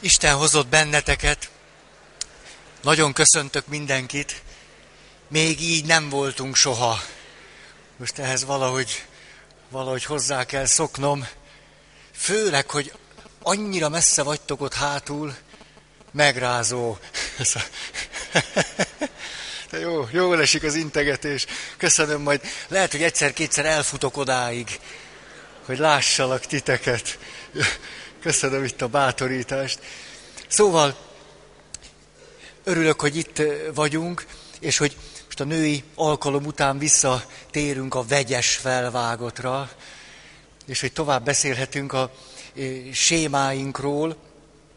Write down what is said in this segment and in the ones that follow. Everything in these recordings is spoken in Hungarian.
Isten hozott benneteket. Nagyon köszöntök mindenkit. Még így nem voltunk soha. Most ehhez valahogy, valahogy hozzá kell szoknom. Főleg, hogy annyira messze vagytok ott hátul, megrázó. De jó, jó esik az integetés. Köszönöm majd. Lehet, hogy egyszer-kétszer elfutok odáig, hogy lássalak titeket. Köszönöm itt a bátorítást. Szóval örülök, hogy itt vagyunk, és hogy most a női alkalom után visszatérünk a vegyes felvágotra, és hogy tovább beszélhetünk a sémáinkról,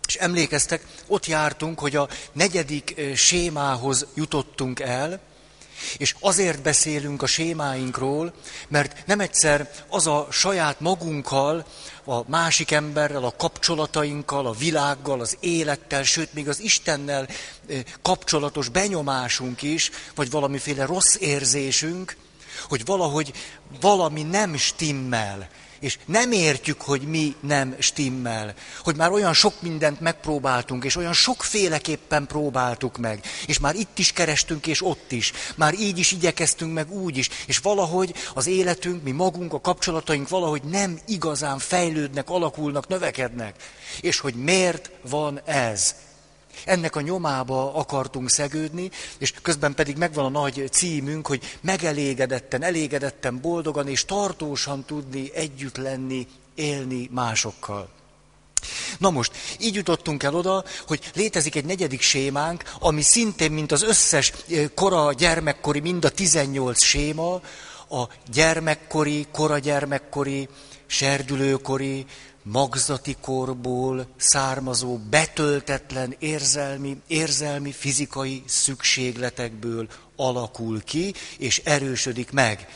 és emlékeztek, ott jártunk, hogy a negyedik sémához jutottunk el, és azért beszélünk a sémáinkról, mert nem egyszer az a saját magunkkal, a másik emberrel, a kapcsolatainkkal, a világgal, az élettel, sőt, még az Istennel kapcsolatos benyomásunk is, vagy valamiféle rossz érzésünk, hogy valahogy valami nem stimmel, és nem értjük, hogy mi nem stimmel. Hogy már olyan sok mindent megpróbáltunk, és olyan sokféleképpen próbáltuk meg. És már itt is kerestünk, és ott is. Már így is igyekeztünk, meg úgy is. És valahogy az életünk, mi magunk, a kapcsolataink valahogy nem igazán fejlődnek, alakulnak, növekednek. És hogy miért van ez? Ennek a nyomába akartunk szegődni, és közben pedig megvan a nagy címünk, hogy megelégedetten, elégedetten, boldogan és tartósan tudni együtt lenni, élni másokkal. Na most, így jutottunk el oda, hogy létezik egy negyedik sémánk, ami szintén, mint az összes kora gyermekkori, mind a 18 séma, a gyermekkori, kora gyermekkori, serdülőkori, magzati korból származó, betöltetlen érzelmi, érzelmi, fizikai szükségletekből alakul ki, és erősödik meg.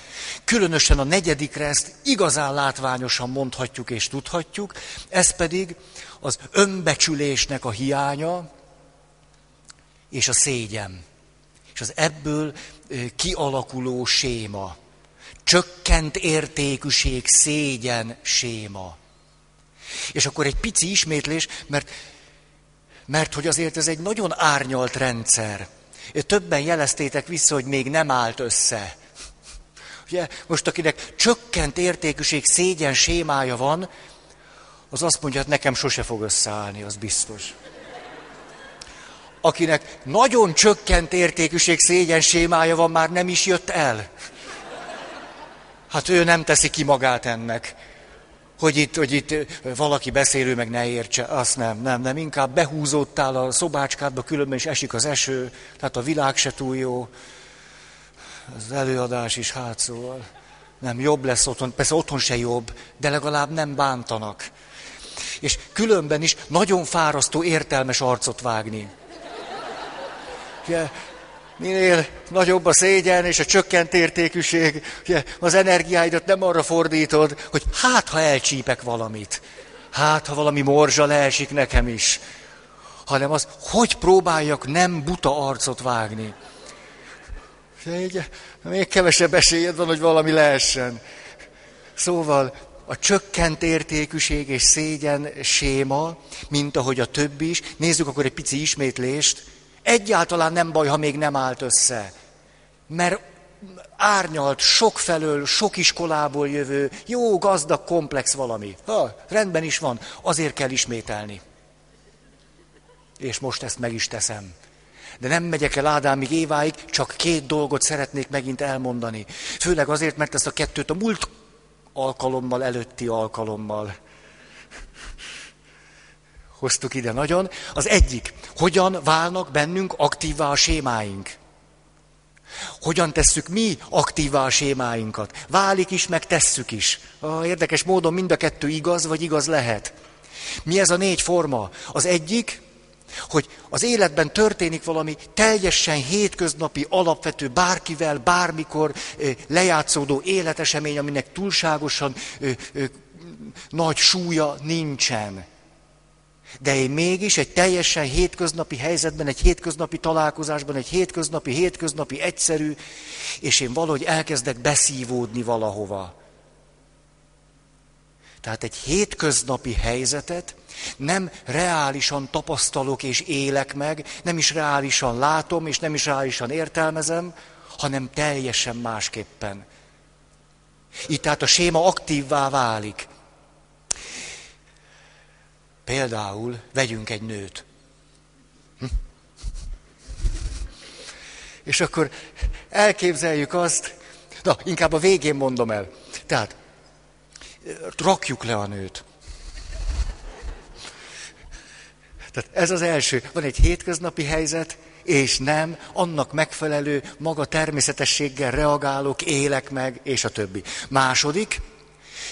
Különösen a negyedikre ezt igazán látványosan mondhatjuk és tudhatjuk, ez pedig az önbecsülésnek a hiánya és a szégyen. És az ebből kialakuló séma. Csökkent értékűség, szégyen séma. És akkor egy pici ismétlés, mert, mert hogy azért ez egy nagyon árnyalt rendszer. Többen jeleztétek vissza, hogy még nem állt össze. Ugye, most akinek csökkent értékűség, szégyen sémája van, az azt mondja, hogy nekem sose fog összeállni, az biztos. Akinek nagyon csökkent értékűség, szégyen sémája van, már nem is jött el. Hát ő nem teszi ki magát ennek hogy itt, hogy itt valaki beszélő meg ne értse, azt nem, nem, nem, inkább behúzódtál a szobácskádba, különben is esik az eső, tehát a világ se túl jó, az előadás is hát szóval. Nem, jobb lesz otthon, persze otthon se jobb, de legalább nem bántanak. És különben is nagyon fárasztó értelmes arcot vágni. Minél nagyobb a szégyen és a csökkent értékűség, ugye, az energiáidat nem arra fordítod, hogy hát, ha elcsípek valamit, hát, ha valami morzsa leesik nekem is, hanem az, hogy próbáljak nem buta arcot vágni. Így, még kevesebb esélyed van, hogy valami leessen. Szóval a csökkent értékűség és szégyen séma, mint ahogy a többi is. Nézzük akkor egy pici ismétlést. Egyáltalán nem baj, ha még nem állt össze. Mert árnyalt, sokfelől, sok iskolából jövő, jó, gazdag, komplex valami. Ha, rendben is van, azért kell ismételni. És most ezt meg is teszem. De nem megyek el Ádámig Éváig, csak két dolgot szeretnék megint elmondani. Főleg azért, mert ezt a kettőt a múlt alkalommal, előtti alkalommal hoztuk ide nagyon. Az egyik, hogyan válnak bennünk aktívá a sémáink. Hogyan tesszük mi aktívá a sémáinkat? Válik is, meg tesszük is. Érdekes módon mind a kettő igaz, vagy igaz lehet. Mi ez a négy forma? Az egyik, hogy az életben történik valami teljesen hétköznapi, alapvető, bárkivel, bármikor lejátszódó életesemény, aminek túlságosan ö, ö, nagy súlya nincsen. De én mégis egy teljesen hétköznapi helyzetben, egy hétköznapi találkozásban, egy hétköznapi, hétköznapi egyszerű, és én valahogy elkezdek beszívódni valahova. Tehát egy hétköznapi helyzetet nem reálisan tapasztalok és élek meg, nem is reálisan látom, és nem is reálisan értelmezem, hanem teljesen másképpen. Itt tehát a séma aktívvá válik. Például vegyünk egy nőt. Hm? És akkor elképzeljük azt, na, inkább a végén mondom el. Tehát, rakjuk le a nőt. Tehát ez az első. Van egy hétköznapi helyzet, és nem, annak megfelelő maga természetességgel reagálok, élek meg, és a többi. Második,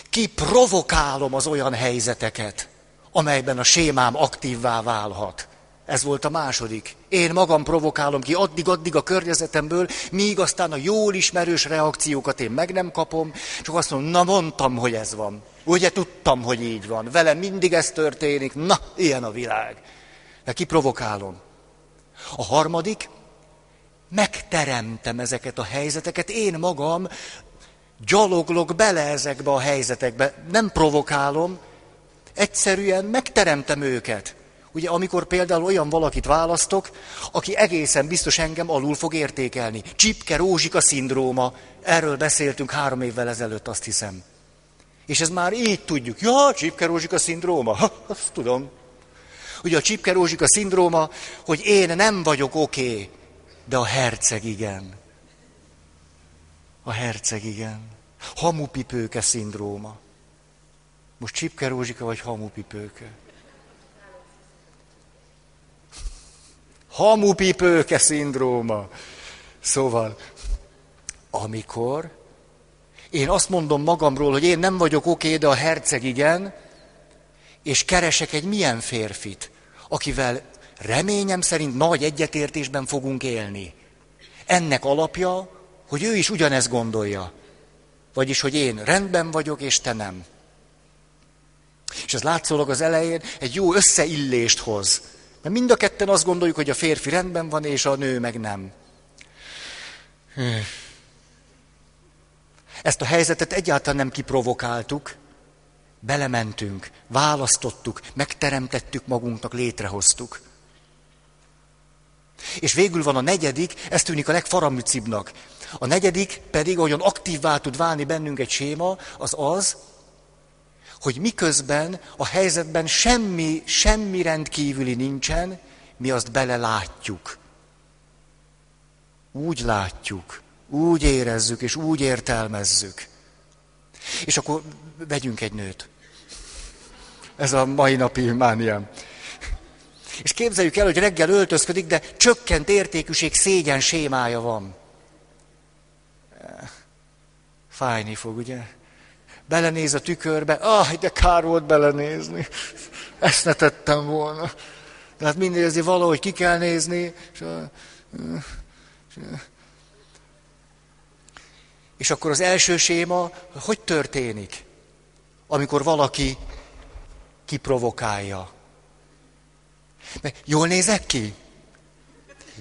ki provokálom az olyan helyzeteket, amelyben a sémám aktívvá válhat. Ez volt a második. Én magam provokálom ki addig-addig a környezetemből, míg aztán a jól ismerős reakciókat én meg nem kapom, csak azt mondom, na mondtam, hogy ez van. Ugye tudtam, hogy így van. Velem mindig ez történik. Na, ilyen a világ. De kiprovokálom. A harmadik, megteremtem ezeket a helyzeteket, én magam gyaloglok bele ezekbe a helyzetekbe. Nem provokálom, egyszerűen megteremtem őket. Ugye, amikor például olyan valakit választok, aki egészen biztos engem alul fog értékelni. Csipke Rózsika szindróma. Erről beszéltünk három évvel ezelőtt, azt hiszem. És ez már így tudjuk. Ja, Csipke Rózsika szindróma. Ha, azt tudom. Ugye a Csipke Rózsika szindróma, hogy én nem vagyok oké, okay, de a herceg igen. A herceg igen. Hamupipőke szindróma. Most Csipke Rózsika vagy hamupipőke? Hamupipőke szindróma. Szóval, amikor én azt mondom magamról, hogy én nem vagyok oké, de a herceg igen, és keresek egy milyen férfit, akivel reményem szerint nagy egyetértésben fogunk élni. Ennek alapja, hogy ő is ugyanezt gondolja. Vagyis, hogy én rendben vagyok, és te nem. És ez látszólag az elején egy jó összeillést hoz. Mert mind a ketten azt gondoljuk, hogy a férfi rendben van, és a nő meg nem. Ezt a helyzetet egyáltalán nem kiprovokáltuk, belementünk, választottuk, megteremtettük magunknak, létrehoztuk. És végül van a negyedik, ez tűnik a legfaramücibbnak. A negyedik pedig, ahogyan aktívvá tud válni bennünk egy séma, az az, hogy miközben a helyzetben semmi, semmi rendkívüli nincsen, mi azt belelátjuk. Úgy látjuk, úgy érezzük, és úgy értelmezzük. És akkor vegyünk egy nőt. Ez a mai napi mániám. És képzeljük el, hogy reggel öltözködik, de csökkent értékűség szégyen sémája van. Fájni fog, ugye? Belenéz a tükörbe, ah, de kár volt belenézni. Ezt ne tettem volna. Tehát ezért valahogy ki kell nézni. És, és akkor az első séma, hogy történik? Amikor valaki kiprovokálja. Jól nézek ki?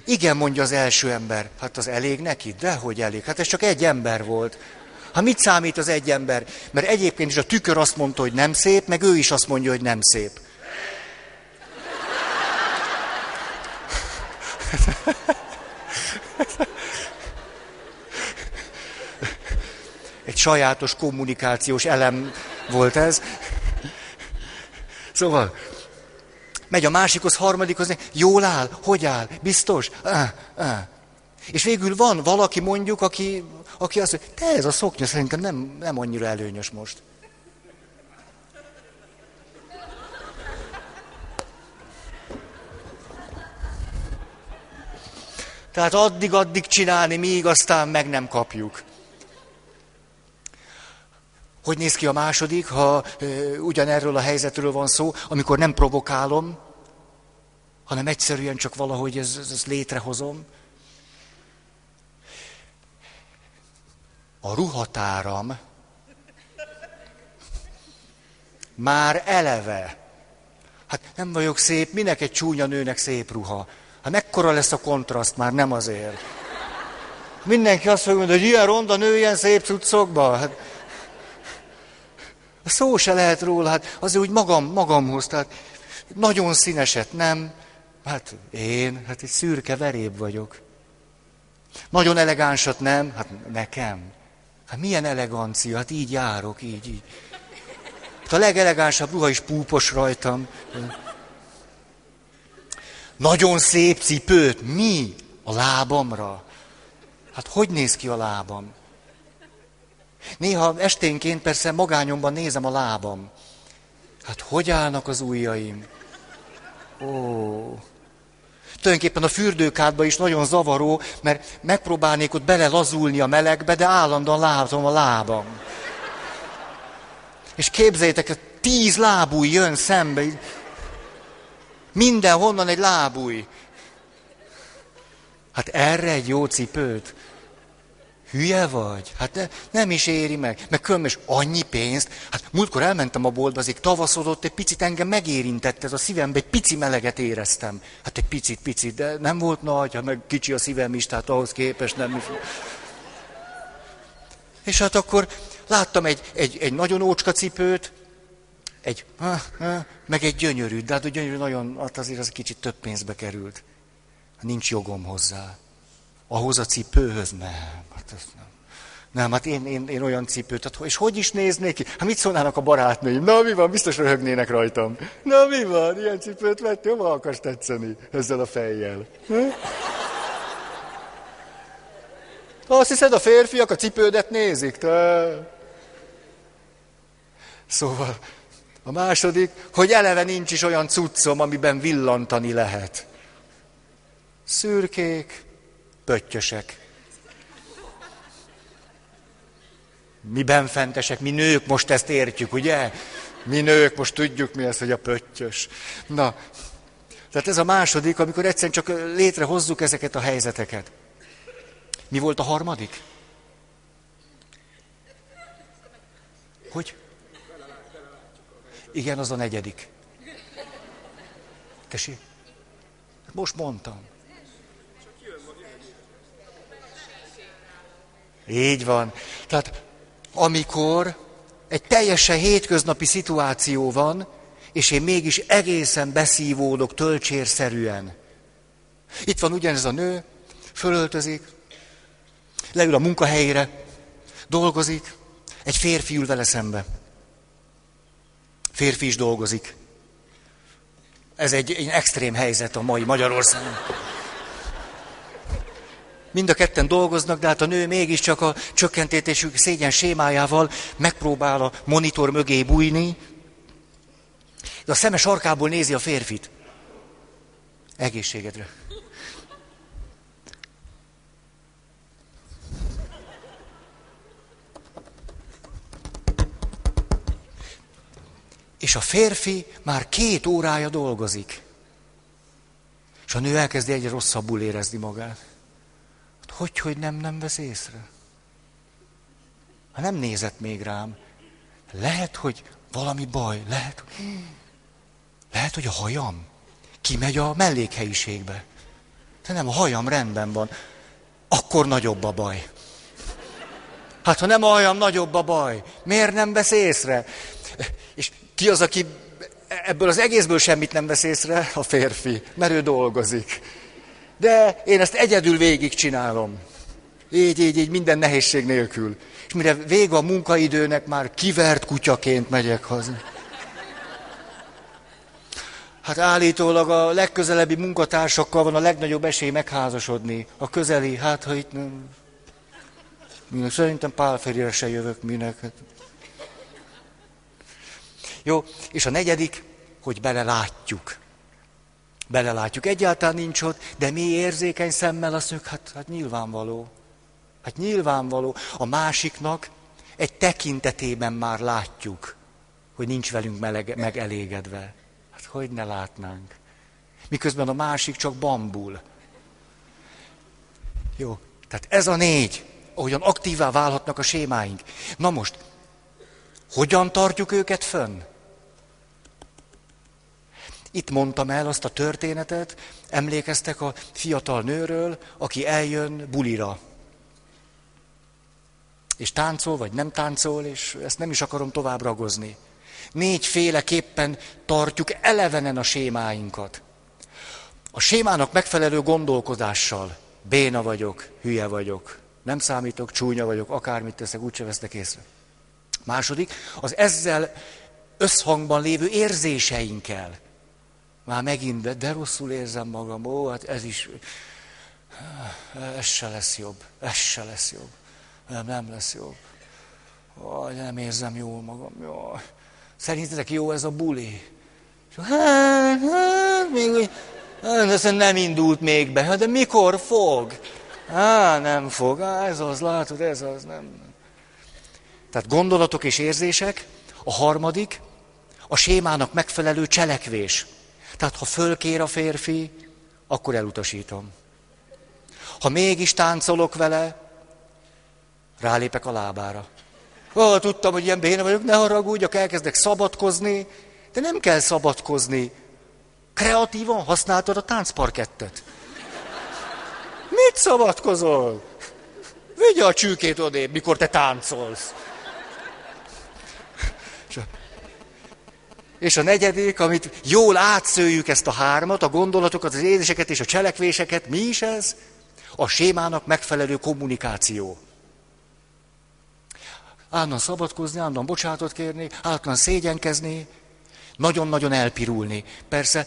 Igen, mondja az első ember. Hát az elég neki? Dehogy elég. Hát ez csak egy ember volt. Hát mit számít az egy ember? Mert egyébként is a tükör azt mondta, hogy nem szép, meg ő is azt mondja, hogy nem szép. Egy sajátos kommunikációs elem volt ez. Szóval, megy a másikhoz, harmadikhoz, jól áll, hogy áll, biztos? Ah, ah. És végül van valaki mondjuk, aki, aki azt mondja, te ez a szoknya szerintem nem, nem annyira előnyös most. Tehát addig-addig csinálni, míg aztán meg nem kapjuk. Hogy néz ki a második, ha e, ugyanerről a helyzetről van szó, amikor nem provokálom, hanem egyszerűen csak valahogy ezt, ezt létrehozom. A ruhatáram már eleve. Hát nem vagyok szép, minek egy csúnya nőnek szép ruha? Hát mekkora lesz a kontraszt, már nem azért. Mindenki azt fogja mondani, hogy ilyen ronda nő, ilyen szép cuccokba. Hát, Szó se lehet róla, hát azért úgy magam, magamhoz, tehát nagyon színeset nem, hát én, hát egy szürke veréb vagyok. Nagyon elegánsat nem, hát nekem. Hát milyen elegancia, hát így járok, így, így. Hát a legelegánsabb ruha is púpos rajtam. Nagyon szép cipőt, mi? A lábamra. Hát hogy néz ki a lábam? Néha esténként persze magányomban nézem a lábam. Hát hogy állnak az ujjaim? Ó. Tulajdonképpen a fürdőkádba is nagyon zavaró, mert megpróbálnék ott bele lazulni a melegbe, de állandóan látom a lábam. És képzeljétek, tíz lábúj jön szembe. Mindenhonnan egy lábúj. Hát erre egy jó cipőt. Hülye vagy? Hát ne, nem is éri meg. Meg különben annyi pénzt. Hát múltkor elmentem a boltba, azért tavaszodott, egy picit engem megérintett ez a szívembe, egy pici meleget éreztem. Hát egy picit, picit, de nem volt nagy, hát meg kicsi a szívem is, tehát ahhoz képest nem is. És hát akkor láttam egy, egy, egy nagyon ócska cipőt, egy, ha, ha, meg egy gyönyörű, de hát a gyönyörű nagyon, hát azért az kicsit több pénzbe került. Nincs jogom hozzá. Ahhoz a cipőhöz? Nem, hát ez nem. Nem, hát én, én, én olyan cipőt, hát, és hogy is néznék ki? Hát mit szólnának a barátnőim? Na, mi van? Biztos röhögnének rajtam. Na, mi van? Ilyen cipőt vettél? Hova akarsz tetszeni ezzel a fejjel? Ha? Azt hiszed, a férfiak a cipődet nézik? Te... Szóval a második, hogy eleve nincs is olyan cuccom, amiben villantani lehet. Szürkék, pöttyösek. Mi benfentesek, mi nők most ezt értjük, ugye? Mi nők most tudjuk mi ez, hogy a pöttyös. Na, tehát ez a második, amikor egyszerűen csak létrehozzuk ezeket a helyzeteket. Mi volt a harmadik? Hogy? Igen, az a negyedik. Tesi? Most mondtam. Így van. Tehát amikor egy teljesen hétköznapi szituáció van, és én mégis egészen beszívódok töltsérszerűen. Itt van ugyanez a nő, fölöltözik, leül a munkahelyére, dolgozik, egy férfi ül vele szembe. Férfi is dolgozik. Ez egy, egy extrém helyzet a mai Magyarországon. Mind a ketten dolgoznak, de hát a nő mégiscsak a csökkentétésük szégyen sémájával megpróbál a monitor mögé bújni, de a szeme sarkából nézi a férfit. Egészségedre. És a férfi már két órája dolgozik. És a nő elkezdi egyre rosszabbul érezni magát. Hogy, hogy nem, nem vesz észre? Ha nem nézett még rám. Lehet, hogy valami baj, lehet, lehet, hogy a hajam kimegy a mellékhelyiségbe. De nem, a hajam rendben van. Akkor nagyobb a baj. Hát, ha nem a hajam, nagyobb a baj. Miért nem vesz észre? És ki az, aki ebből az egészből semmit nem vesz észre? A férfi, mert ő dolgozik. De én ezt egyedül végigcsinálom. Így, így, így, minden nehézség nélkül. És mire vége a munkaidőnek, már kivert kutyaként megyek haza. Hát állítólag a legközelebbi munkatársakkal van a legnagyobb esély megházasodni. A közeli, hát ha itt nem... Minek, szerintem Pál Ferire se jövök, minek. Hát. Jó, és a negyedik, hogy belelátjuk belelátjuk. Egyáltalán nincs ott, de mi érzékeny szemmel azt mondjuk, hát, hát nyilvánvaló. Hát nyilvánvaló. A másiknak egy tekintetében már látjuk, hogy nincs velünk melege, megelégedve. Hát hogy ne látnánk? Miközben a másik csak bambul. Jó, tehát ez a négy, ahogyan aktívá válhatnak a sémáink. Na most, hogyan tartjuk őket fönn? Itt mondtam el azt a történetet, emlékeztek a fiatal nőről, aki eljön bulira. És táncol, vagy nem táncol, és ezt nem is akarom tovább ragozni. Négyféleképpen tartjuk elevenen a sémáinkat. A sémának megfelelő gondolkodással. Béna vagyok, hülye vagyok, nem számítok, csúnya vagyok, akármit teszek, úgyse vesznek észre. Második, az ezzel összhangban lévő érzéseinkkel. Már megint, de, de rosszul érzem magam, ó, hát ez is, ez se lesz jobb, ez se lesz jobb, nem, nem lesz jobb. Ó, nem érzem jól magam, jó. Szerintetek jó ez a buli? Hát, hát, még hát, nem indult még be, de mikor fog? Á, nem fog, á, ez az, látod, ez az, nem. Tehát gondolatok és érzések. A harmadik, a sémának megfelelő cselekvés. Tehát ha fölkér a férfi, akkor elutasítom. Ha mégis táncolok vele, rálépek a lábára. Ó, tudtam, hogy ilyen béna vagyok, ne haragudjak, elkezdek szabadkozni, de nem kell szabadkozni. Kreatívan használtad a táncparkettet. Mit szabadkozol? Vigye a csűkét odébb, mikor te táncolsz. És a negyedik, amit jól átszőjük ezt a hármat, a gondolatokat, az érzéseket és a cselekvéseket, mi is ez? A sémának megfelelő kommunikáció. Állandóan szabadkozni, állandóan bocsátot kérni, állandóan szégyenkezni, nagyon-nagyon elpirulni. Persze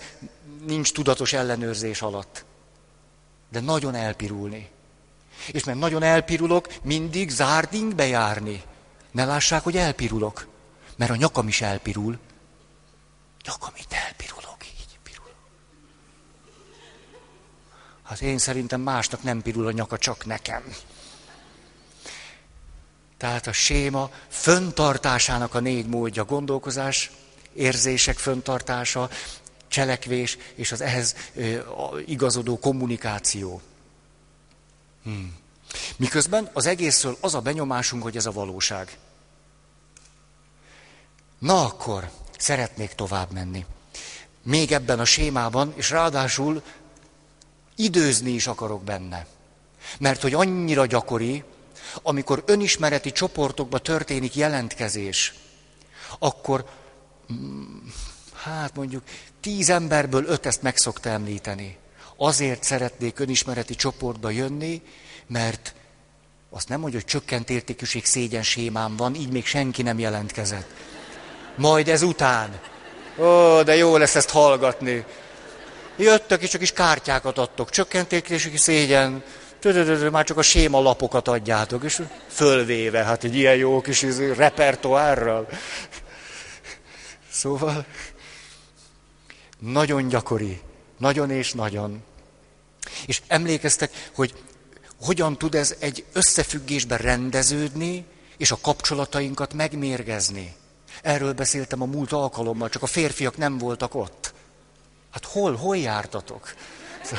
nincs tudatos ellenőrzés alatt, de nagyon elpirulni. És mert nagyon elpirulok, mindig zárdingbe járni. Ne lássák, hogy elpirulok. Mert a nyakam is elpirul. Nyakam itt elpirulok, így pirul. Hát én szerintem másnak nem pirul a nyaka, csak nekem. Tehát a séma föntartásának a négy módja, gondolkozás, érzések föntartása, cselekvés és az ehhez igazodó kommunikáció. Hmm. Miközben az egészről az a benyomásunk, hogy ez a valóság. Na akkor, szeretnék tovább menni. Még ebben a sémában, és ráadásul időzni is akarok benne. Mert hogy annyira gyakori, amikor önismereti csoportokba történik jelentkezés, akkor, mm, hát mondjuk, tíz emberből öt ezt meg szokta említeni. Azért szeretnék önismereti csoportba jönni, mert azt nem mondja, hogy csökkent értékűség szégyen sémám van, így még senki nem jelentkezett. Majd ez után. Ó, de jó lesz ezt hallgatni. Jöttök, és csak is kártyákat adtok. Csökkent értékűség szégyen, már csak a séma lapokat adjátok, és fölvéve, hát egy ilyen jó kis repertoárral. Szóval nagyon gyakori, nagyon és nagyon. És emlékeztek, hogy hogyan tud ez egy összefüggésben rendeződni, és a kapcsolatainkat megmérgezni. Erről beszéltem a múlt alkalommal, csak a férfiak nem voltak ott. Hát hol, hol jártatok?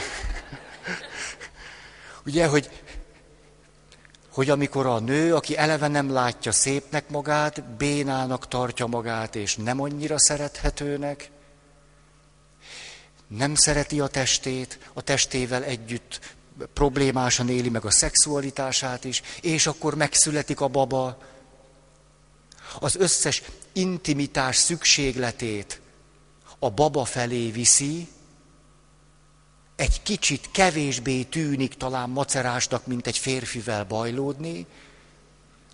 Ugye, hogy, hogy amikor a nő, aki eleve nem látja szépnek magát, bénának tartja magát, és nem annyira szerethetőnek, nem szereti a testét, a testével együtt problémásan éli meg a szexualitását is, és akkor megszületik a baba, az összes intimitás szükségletét a baba felé viszi, egy kicsit kevésbé tűnik talán macerásnak, mint egy férfivel bajlódni,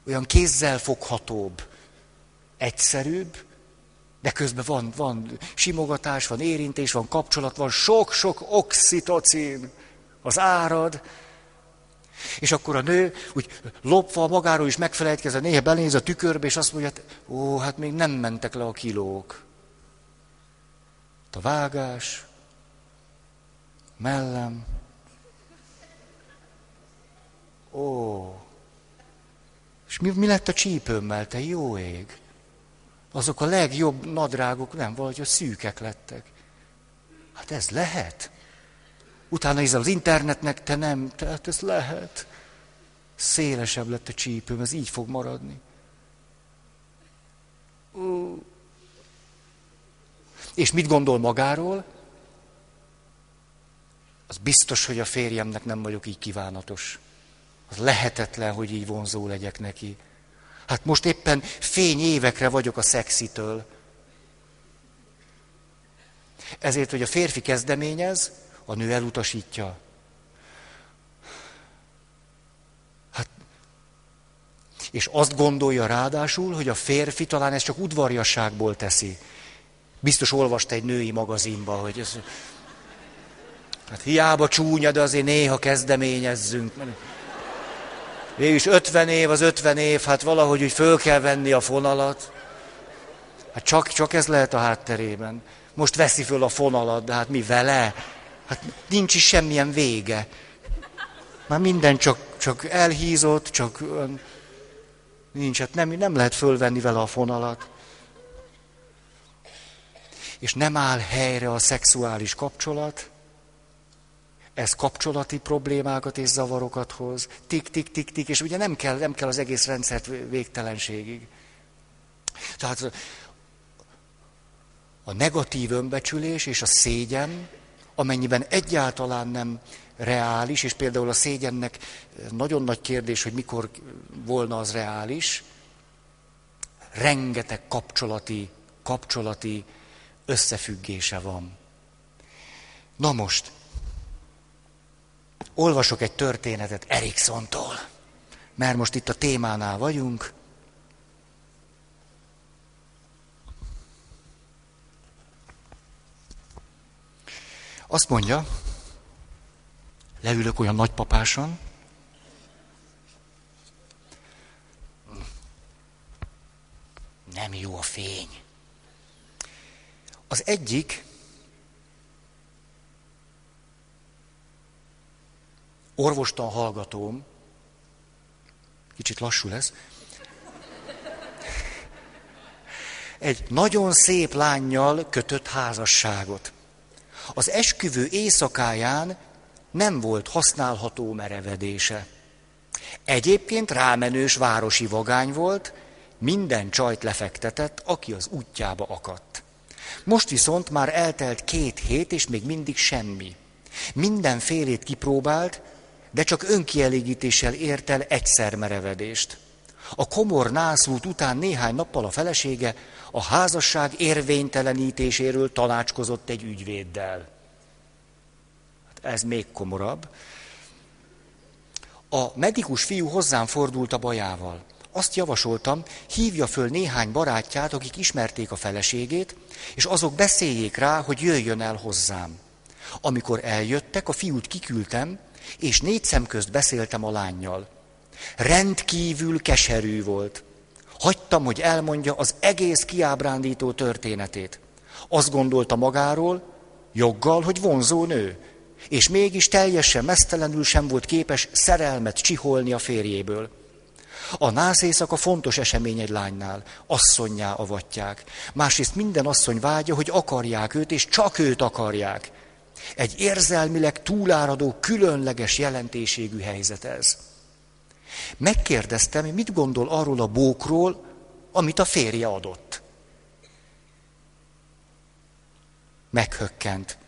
olyan kézzel foghatóbb, egyszerűbb, de közben van, van simogatás, van érintés, van kapcsolat, van sok-sok oxitocin, az árad. És akkor a nő úgy lopva magáról is megfelejtkezve, néha beléz a tükörbe, és azt mondja, ó, hát még nem mentek le a kilók. A vágás, mellem. Ó, és mi, mi lett a csípőmmel, te jó ég? Azok a legjobb nadrágok, nem, valahogy a szűkek lettek. Hát ez lehet. Utána ízel az internetnek, te nem, tehát ez lehet. Szélesebb lett a csípőm, ez így fog maradni. Ó. És mit gondol magáról? Az biztos, hogy a férjemnek nem vagyok így kívánatos. Az lehetetlen, hogy így vonzó legyek neki. Hát most éppen fény évekre vagyok a szexitől. Ezért, hogy a férfi kezdeményez, a nő elutasítja. Hát, és azt gondolja ráadásul, hogy a férfi talán ezt csak udvarjasságból teszi. Biztos olvasta egy női magazinba, hogy ez... Hát hiába csúnya, de azért néha kezdeményezzünk. Végülis 50 év az 50 év, hát valahogy úgy föl kell venni a fonalat. Hát csak, csak ez lehet a hátterében. Most veszi föl a fonalat, de hát mi vele? Hát nincs is semmilyen vége. Már minden csak, csak elhízott, csak nincs, hát nem, nem lehet fölvenni vele a fonalat. És nem áll helyre a szexuális kapcsolat, ez kapcsolati problémákat és zavarokat hoz, tik, tik, tik, tik, és ugye nem kell, nem kell az egész rendszert végtelenségig. Tehát a negatív önbecsülés és a szégyen, amennyiben egyáltalán nem reális, és például a szégyennek nagyon nagy kérdés, hogy mikor volna az reális, rengeteg kapcsolati, kapcsolati összefüggése van. Na most, olvasok egy történetet Erikssontól, mert most itt a témánál vagyunk. Azt mondja, leülök olyan nagypapáson, nem jó a fény. Az egyik orvostan hallgatóm, kicsit lassú lesz, egy nagyon szép lányjal kötött házasságot. Az esküvő éjszakáján nem volt használható merevedése. Egyébként rámenős városi vagány volt, minden csajt lefektetett, aki az útjába akadt. Most viszont már eltelt két hét, és még mindig semmi. Mindenfélét kipróbált, de csak önkielégítéssel ért el egyszer merevedést. A komor nászút után néhány nappal a felesége a házasság érvénytelenítéséről tanácskozott egy ügyvéddel. Hát ez még komorabb. A medikus fiú hozzám fordult a bajával. Azt javasoltam, hívja föl néhány barátját, akik ismerték a feleségét, és azok beszéljék rá, hogy jöjjön el hozzám. Amikor eljöttek, a fiút kiküldtem, és négy szem közt beszéltem a lányjal. Rendkívül keserű volt. Hagytam, hogy elmondja az egész kiábrándító történetét. Azt gondolta magáról, joggal, hogy vonzó nő, és mégis teljesen mesztelenül sem volt képes szerelmet csiholni a férjéből. A nász éjszaka fontos esemény egy lánynál, asszonyá avatják. Másrészt minden asszony vágya, hogy akarják őt, és csak őt akarják. Egy érzelmileg túláradó, különleges jelentőségű helyzet ez. Megkérdeztem, mit gondol arról a bókról, amit a férje adott. Meghökkent.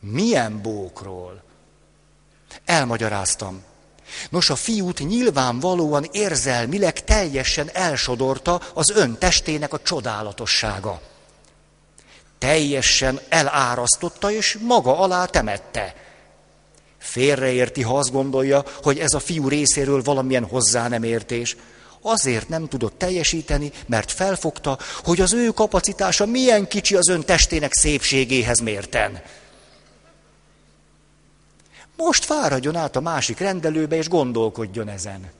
Milyen bókról? Elmagyaráztam. Nos, a fiút nyilvánvalóan érzelmileg teljesen elsodorta az ön testének a csodálatossága teljesen elárasztotta, és maga alá temette. Félreérti, ha azt gondolja, hogy ez a fiú részéről valamilyen hozzá nem értés. Azért nem tudott teljesíteni, mert felfogta, hogy az ő kapacitása milyen kicsi az ön testének szépségéhez mérten. Most fáradjon át a másik rendelőbe, és gondolkodjon ezen.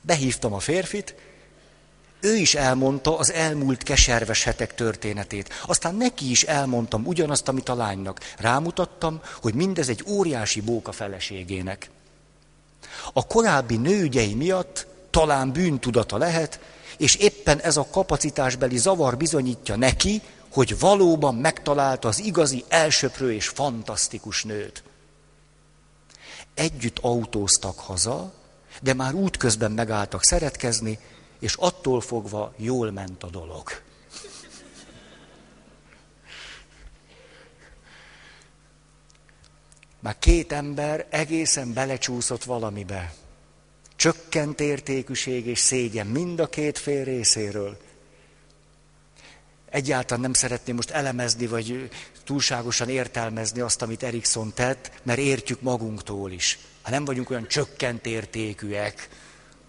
Behívtam a férfit, ő is elmondta az elmúlt keserves hetek történetét. Aztán neki is elmondtam ugyanazt, amit a lánynak. Rámutattam, hogy mindez egy óriási bóka feleségének. A korábbi nőügyei miatt talán bűntudata lehet, és éppen ez a kapacitásbeli zavar bizonyítja neki, hogy valóban megtalálta az igazi, elsöprő és fantasztikus nőt. Együtt autóztak haza, de már útközben megálltak szeretkezni, és attól fogva jól ment a dolog. Már két ember egészen belecsúszott valamibe. Csökkent értékűség és szégyen mind a két fél részéről. Egyáltalán nem szeretném most elemezni, vagy túlságosan értelmezni azt, amit Erikson tett, mert értjük magunktól is. Ha nem vagyunk olyan csökkent értékűek,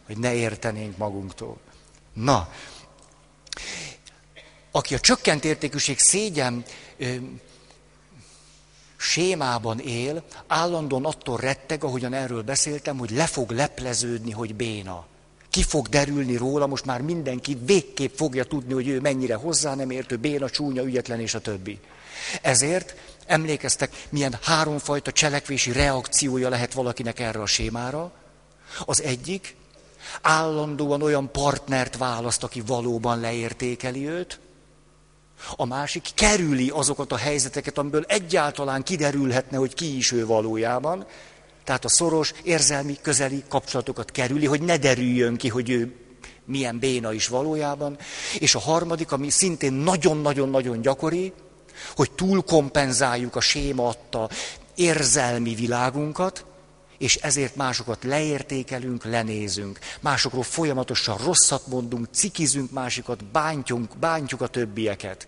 hogy ne értenénk magunktól. Na, aki a csökkent értékűség szégyen ö, sémában él, állandóan attól retteg, ahogyan erről beszéltem, hogy le fog lepleződni, hogy béna. Ki fog derülni róla, most már mindenki végképp fogja tudni, hogy ő mennyire hozzá nem értő, béna, csúnya, ügyetlen és a többi. Ezért emlékeztek, milyen háromfajta cselekvési reakciója lehet valakinek erre a sémára. Az egyik, állandóan olyan partnert választ, aki valóban leértékeli őt. A másik kerüli azokat a helyzeteket, amiből egyáltalán kiderülhetne, hogy ki is ő valójában. Tehát a szoros, érzelmi, közeli kapcsolatokat kerüli, hogy ne derüljön ki, hogy ő milyen béna is valójában. És a harmadik, ami szintén nagyon-nagyon-nagyon gyakori, hogy túlkompenzáljuk a séma adta érzelmi világunkat, és ezért másokat leértékelünk, lenézünk. Másokról folyamatosan rosszat mondunk, cikizünk másikat, bántjunk, bántjuk a többieket.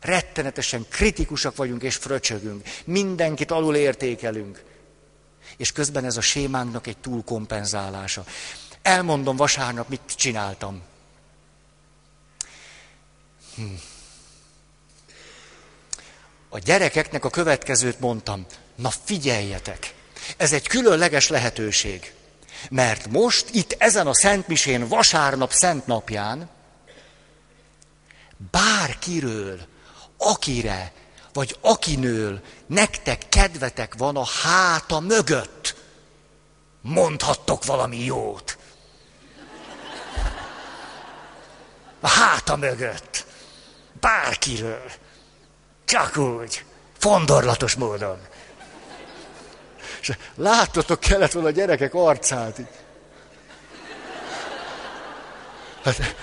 Rettenetesen kritikusak vagyunk és fröcsögünk. Mindenkit alul értékelünk. És közben ez a sémánknak egy túlkompenzálása. Elmondom vasárnap, mit csináltam. Hm. A gyerekeknek a következőt mondtam. Na figyeljetek! Ez egy különleges lehetőség. Mert most itt ezen a Szentmisén vasárnap szent napján bárkiről, akire, vagy akinől nektek kedvetek van a háta mögött, mondhattok valami jót. A háta mögött. Bárkiről. Csak úgy. Fondorlatos módon. És láttatok kellett volna a gyerekek arcát. Hát,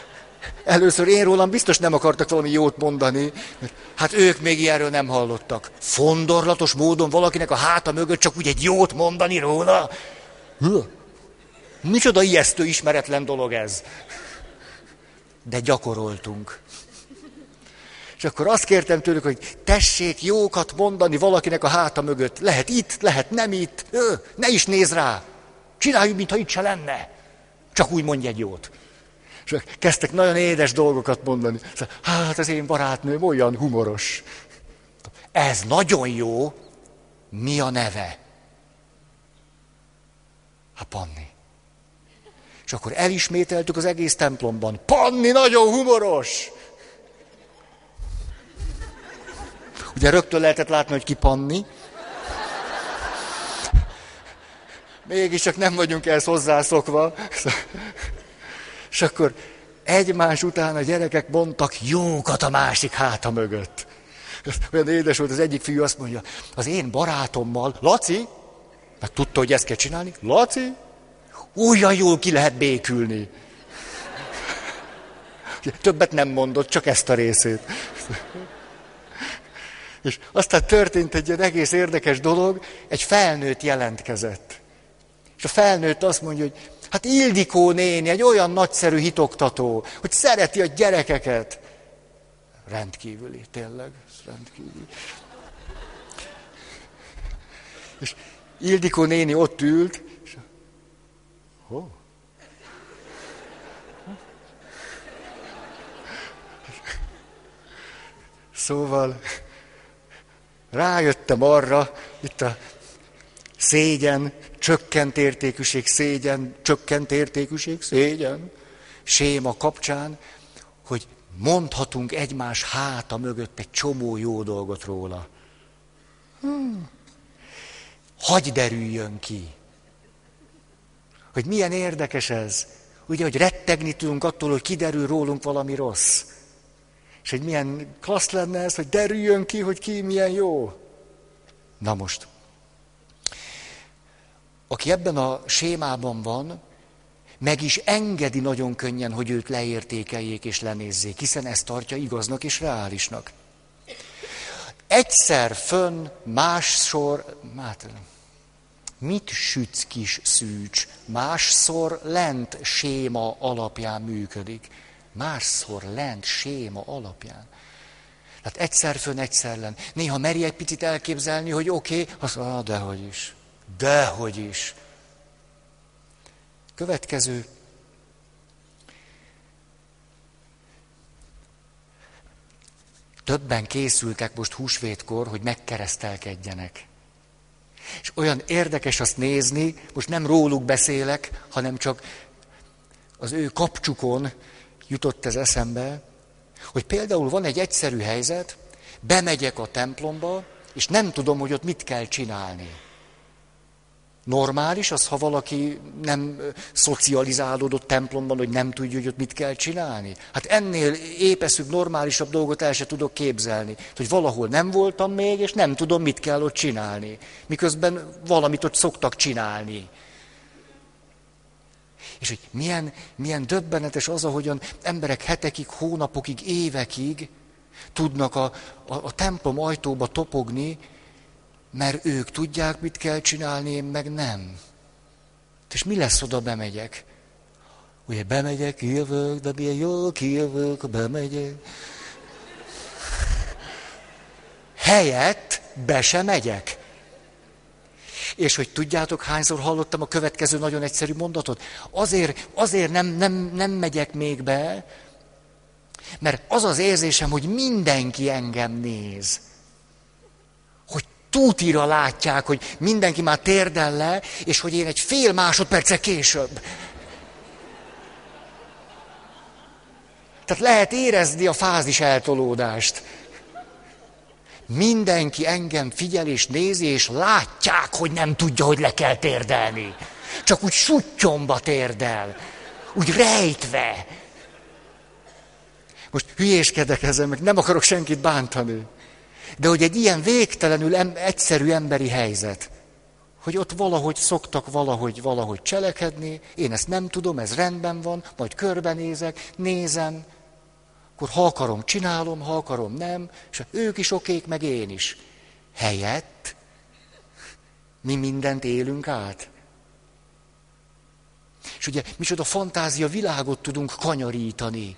először én rólam biztos nem akartak valami jót mondani, mert hát ők még ilyenről nem hallottak. Fondorlatos módon valakinek a háta mögött csak úgy egy jót mondani róla. Micsoda ijesztő, ismeretlen dolog ez. De gyakoroltunk. És akkor azt kértem tőlük, hogy tessék jókat mondani valakinek a háta mögött. Lehet itt, lehet nem itt. Ö, ne is néz rá. Csináljuk, mintha itt se lenne. Csak úgy mondj egy jót. És kezdtek nagyon édes dolgokat mondani. Hát az én barátnőm olyan humoros. Ez nagyon jó. Mi a neve? Hát Panni. És akkor elismételtük az egész templomban. Panni nagyon humoros! Ugye rögtön lehetett látni, hogy ki Panni. Mégis csak nem vagyunk ehhez hozzászokva. És akkor egymás után a gyerekek mondtak jókat a másik háta mögött. Olyan édes volt, az egyik fiú azt mondja, az én barátommal, Laci, meg tudta, hogy ezt kell csinálni, Laci, olyan jól ki lehet békülni. Többet nem mondott, csak ezt a részét. És aztán történt egy ilyen egész érdekes dolog, egy felnőtt jelentkezett. És a felnőtt azt mondja, hogy hát Ildikó néni egy olyan nagyszerű hitoktató, hogy szereti a gyerekeket. Rendkívüli, tényleg, rendkívüli. És Ildikó néni ott ült, és... Oh. Szóval rájöttem arra, itt a szégyen, csökkent értékűség, szégyen, csökkent értékűség, szégyen, séma kapcsán, hogy mondhatunk egymás háta mögött egy csomó jó dolgot róla. Hmm. Hagy derüljön ki. Hogy milyen érdekes ez. Ugye, hogy rettegni tudunk attól, hogy kiderül rólunk valami rossz. És hogy milyen klassz lenne ez, hogy derüljön ki, hogy ki milyen jó. Na most, aki ebben a sémában van, meg is engedi nagyon könnyen, hogy őt leértékeljék és lenézzék, hiszen ezt tartja igaznak és reálisnak. Egyszer fönn, másszor, hát, Mit sütsz kis szűcs? Másszor lent séma alapján működik. Másszor lent séma alapján. Tehát egyszer fönn, egyszer len. Néha meri egy picit elképzelni, hogy oké, okay, azt mondja, ah, dehogy is. Dehogy is. Következő. Többen készültek most húsvétkor, hogy megkeresztelkedjenek. És olyan érdekes azt nézni, most nem róluk beszélek, hanem csak az ő kapcsukon jutott ez eszembe, hogy például van egy egyszerű helyzet, bemegyek a templomba, és nem tudom, hogy ott mit kell csinálni. Normális az, ha valaki nem szocializálódott templomban, hogy nem tudja, hogy ott mit kell csinálni? Hát ennél épeszűbb, normálisabb dolgot el se tudok képzelni. Hogy valahol nem voltam még, és nem tudom, mit kell ott csinálni. Miközben valamit ott szoktak csinálni. És hogy milyen, milyen döbbenetes az, ahogyan emberek hetekig, hónapokig, évekig tudnak a, a, a templom ajtóba topogni, mert ők tudják, mit kell csinálni, én meg nem. És mi lesz, oda bemegyek? Ugye bemegyek, kijövök, de milyen jól kijövök, bemegyek. Helyett be sem megyek. És hogy tudjátok, hányszor hallottam a következő nagyon egyszerű mondatot? Azért, azért nem, nem, nem megyek még be, mert az az érzésem, hogy mindenki engem néz. Hogy tútira látják, hogy mindenki már térdel le, és hogy én egy fél másodperce később. Tehát lehet érezni a fázis eltolódást. Mindenki engem figyel és nézi, és látják, hogy nem tudja, hogy le kell térdelni. Csak úgy suttyomba térdel. Úgy rejtve. Most hülyéskedek ezzel, meg nem akarok senkit bántani. De hogy egy ilyen végtelenül em- egyszerű emberi helyzet, hogy ott valahogy szoktak valahogy, valahogy cselekedni, én ezt nem tudom, ez rendben van, majd körbenézek, nézem, akkor ha akarom, csinálom, ha akarom, nem, és ők is okék, meg én is. Helyett mi mindent élünk át. És ugye micsoda fantázia világot tudunk kanyarítani.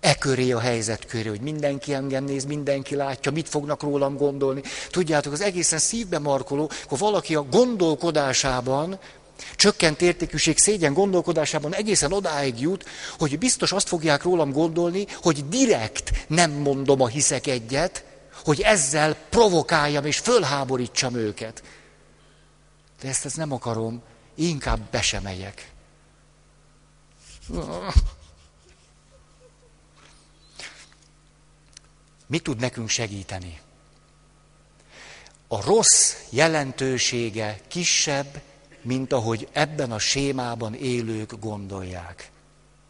E köré a helyzet köré, hogy mindenki engem néz, mindenki látja, mit fognak rólam gondolni. Tudjátok, az egészen szívbe markoló, akkor valaki a gondolkodásában Csökkent értékűség szégyen gondolkodásában egészen odáig jut, hogy biztos azt fogják rólam gondolni, hogy direkt nem mondom a hiszek egyet, hogy ezzel provokáljam és fölháborítsam őket. De ezt, ezt nem akarom, inkább be sem megyek. Mi tud nekünk segíteni? A rossz jelentősége kisebb, mint ahogy ebben a sémában élők gondolják.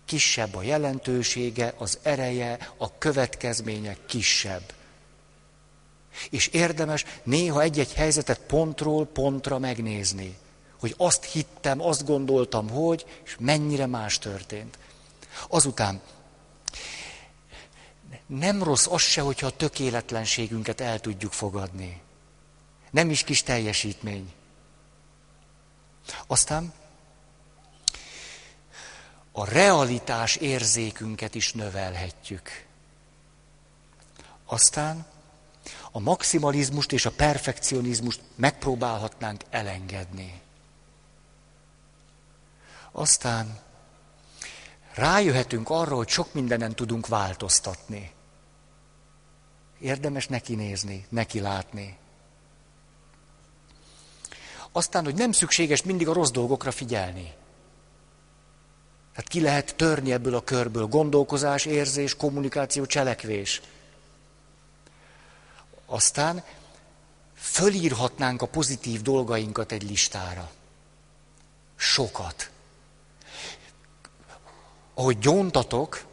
Kisebb a jelentősége, az ereje, a következménye kisebb. És érdemes néha egy-egy helyzetet pontról pontra megnézni, hogy azt hittem, azt gondoltam, hogy, és mennyire más történt. Azután nem rossz az se, hogyha a tökéletlenségünket el tudjuk fogadni. Nem is kis teljesítmény. Aztán a realitás érzékünket is növelhetjük. Aztán a maximalizmust és a perfekcionizmust megpróbálhatnánk elengedni. Aztán rájöhetünk arra, hogy sok mindenen tudunk változtatni. Érdemes neki nézni, neki látni. Aztán, hogy nem szükséges mindig a rossz dolgokra figyelni. Hát ki lehet törni ebből a körből gondolkozás, érzés, kommunikáció, cselekvés. Aztán fölírhatnánk a pozitív dolgainkat egy listára. Sokat. Ahogy gyóntatok,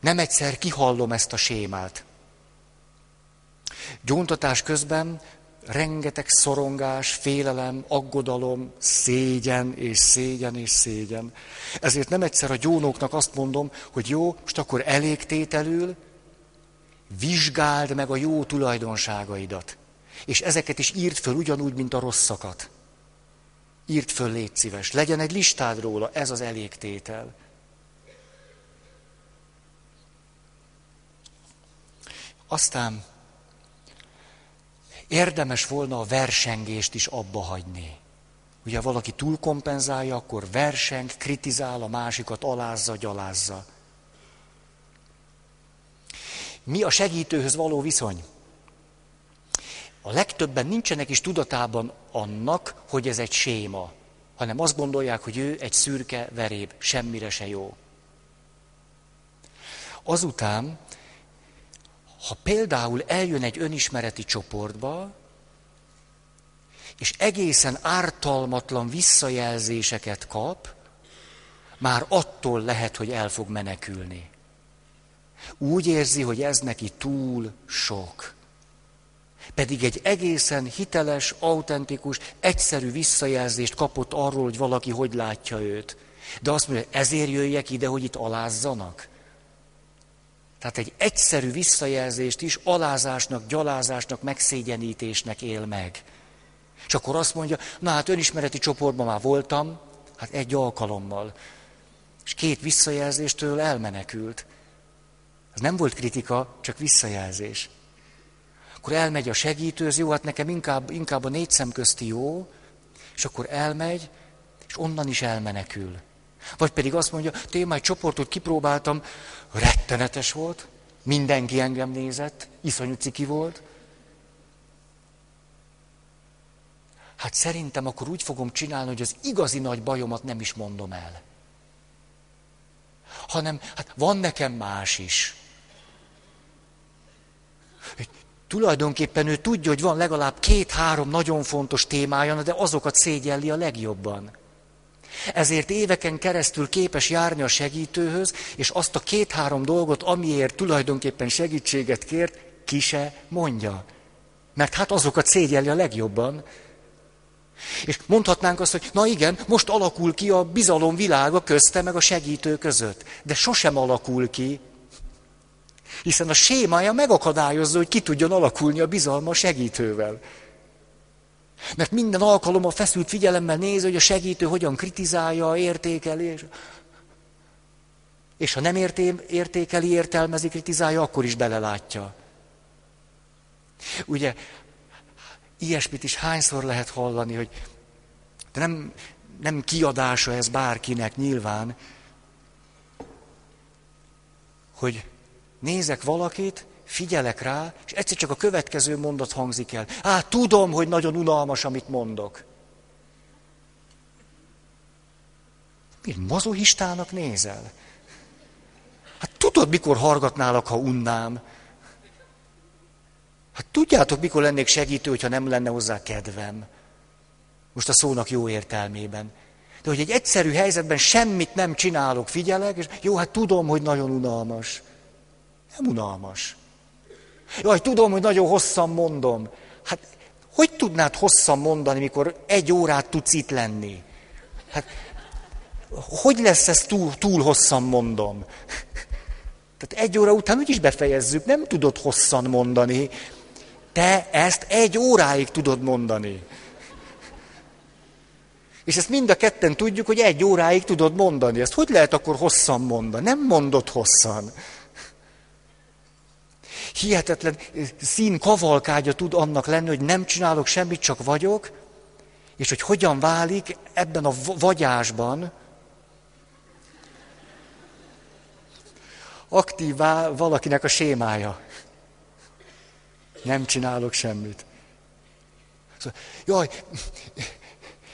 nem egyszer kihallom ezt a sémát. Gyóntatás közben rengeteg szorongás, félelem, aggodalom, szégyen és szégyen és szégyen. Ezért nem egyszer a gyónóknak azt mondom, hogy jó, most akkor elégtételül vizsgáld meg a jó tulajdonságaidat. És ezeket is írd föl ugyanúgy, mint a rosszakat. Írt föl, légy szíves. Legyen egy listád róla, ez az elégtétel. Aztán érdemes volna a versengést is abba hagyni. Ugye valaki túlkompenzálja, akkor verseng, kritizál, a másikat alázza, gyalázza. Mi a segítőhöz való viszony? A legtöbben nincsenek is tudatában annak, hogy ez egy séma, hanem azt gondolják, hogy ő egy szürke veréb, semmire se jó. Azután, ha például eljön egy önismereti csoportba, és egészen ártalmatlan visszajelzéseket kap, már attól lehet, hogy el fog menekülni. Úgy érzi, hogy ez neki túl sok. Pedig egy egészen hiteles, autentikus, egyszerű visszajelzést kapott arról, hogy valaki hogy látja őt. De azt mondja, ezért jöjjek ide, hogy itt alázzanak. Tehát egy egyszerű visszajelzést is alázásnak, gyalázásnak, megszégyenítésnek él meg. És akkor azt mondja, na hát önismereti csoportban már voltam, hát egy alkalommal. És két visszajelzéstől elmenekült. Ez nem volt kritika, csak visszajelzés. Akkor elmegy a segítőz, jó, hát nekem inkább, inkább a négy szem közti jó, és akkor elmegy, és onnan is elmenekül. Vagy pedig azt mondja, témáj csoportot kipróbáltam, rettenetes volt, mindenki engem nézett, iszonyú ciki volt, Hát szerintem akkor úgy fogom csinálni, hogy az igazi nagy bajomat nem is mondom el. Hanem, hát van nekem más is. Tulajdonképpen ő tudja, hogy van legalább két-három nagyon fontos témája, de azokat szégyelli a legjobban. Ezért éveken keresztül képes járni a segítőhöz, és azt a két-három dolgot, amiért tulajdonképpen segítséget kért, ki se mondja. Mert hát azokat szégyelli a legjobban. És mondhatnánk azt, hogy na igen, most alakul ki a bizalom világa közte meg a segítő között. De sosem alakul ki, hiszen a sémája megakadályozza, hogy ki tudjon alakulni a bizalma a segítővel. Mert minden alkalommal feszült figyelemmel néz, hogy a segítő hogyan kritizálja, értékeli. És, és ha nem érté, értékeli, értelmezi, kritizálja, akkor is belelátja. Ugye Ilyesmit is hányszor lehet hallani, hogy de nem, nem kiadása ez bárkinek nyilván, hogy nézek valakit, figyelek rá, és egyszer csak a következő mondat hangzik el. Á, tudom, hogy nagyon unalmas, amit mondok. Mi mazohistának nézel? Hát tudod, mikor hargatnálak, ha unnám? Hát tudjátok, mikor lennék segítő, hogyha nem lenne hozzá kedvem. Most a szónak jó értelmében. De hogy egy egyszerű helyzetben semmit nem csinálok, figyelek, és jó, hát tudom, hogy nagyon unalmas. Nem unalmas. Jaj, tudom, hogy nagyon hosszan mondom. Hát hogy tudnád hosszan mondani, mikor egy órát tudsz itt lenni? Hát hogy lesz ez túl, túl hosszan mondom? Tehát egy óra után úgyis befejezzük, nem tudod hosszan mondani. Te ezt egy óráig tudod mondani. És ezt mind a ketten tudjuk, hogy egy óráig tudod mondani. Ezt hogy lehet akkor hosszan mondani? Nem mondod hosszan. Hihetetlen szín kavalkágya tud annak lenni, hogy nem csinálok semmit, csak vagyok, és hogy hogyan válik ebben a vagyásban aktívá valakinek a sémája. Nem csinálok semmit. Szóval, jaj,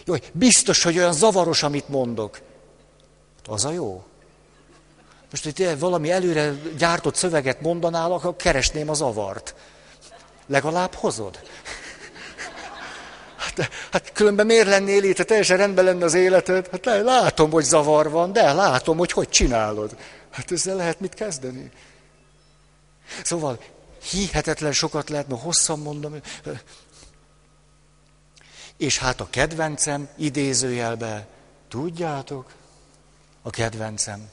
jaj, biztos, hogy olyan zavaros, amit mondok. Az a jó. Most, hogy te valami előre gyártott szöveget mondanál, akkor keresném a zavart. Legalább hozod. Hát, hát különben miért lennél itt, ha teljesen rendben lenne az életed? Hát látom, hogy zavar van, de látom, hogy hogy csinálod. Hát ezzel lehet mit kezdeni. Szóval hihetetlen sokat lehet, ma hosszan mondom. És hát a kedvencem, idézőjelbe, tudjátok, a kedvencem.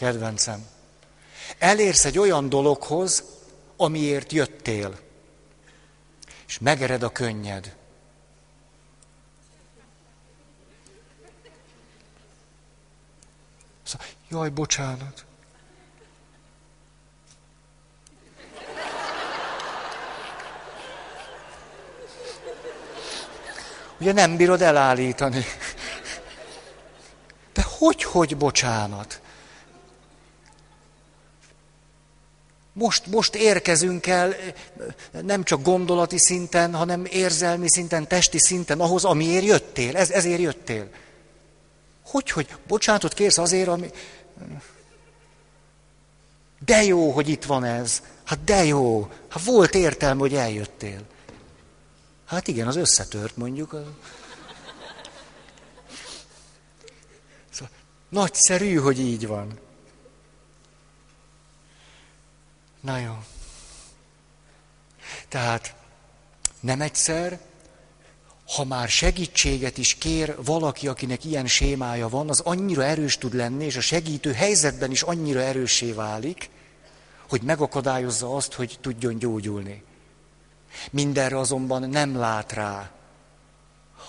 Kedvencem. Elérsz egy olyan dologhoz, amiért jöttél. És megered a könnyed. Szóval, jaj, bocsánat. Ugye nem bírod elállítani. De hogy, hogy bocsánat? Most, most érkezünk el nem csak gondolati szinten, hanem érzelmi szinten, testi szinten ahhoz, amiért jöttél. Ez, ezért jöttél. Hogy, hogy bocsánatot kérsz azért, ami... De jó, hogy itt van ez. Hát de jó. Hát volt értelme, hogy eljöttél. Hát igen, az összetört mondjuk. Szóval, nagyszerű, hogy így van. Na jó. Tehát nem egyszer, ha már segítséget is kér valaki, akinek ilyen sémája van, az annyira erős tud lenni, és a segítő helyzetben is annyira erőssé válik, hogy megakadályozza azt, hogy tudjon gyógyulni. Mindenre azonban nem lát rá,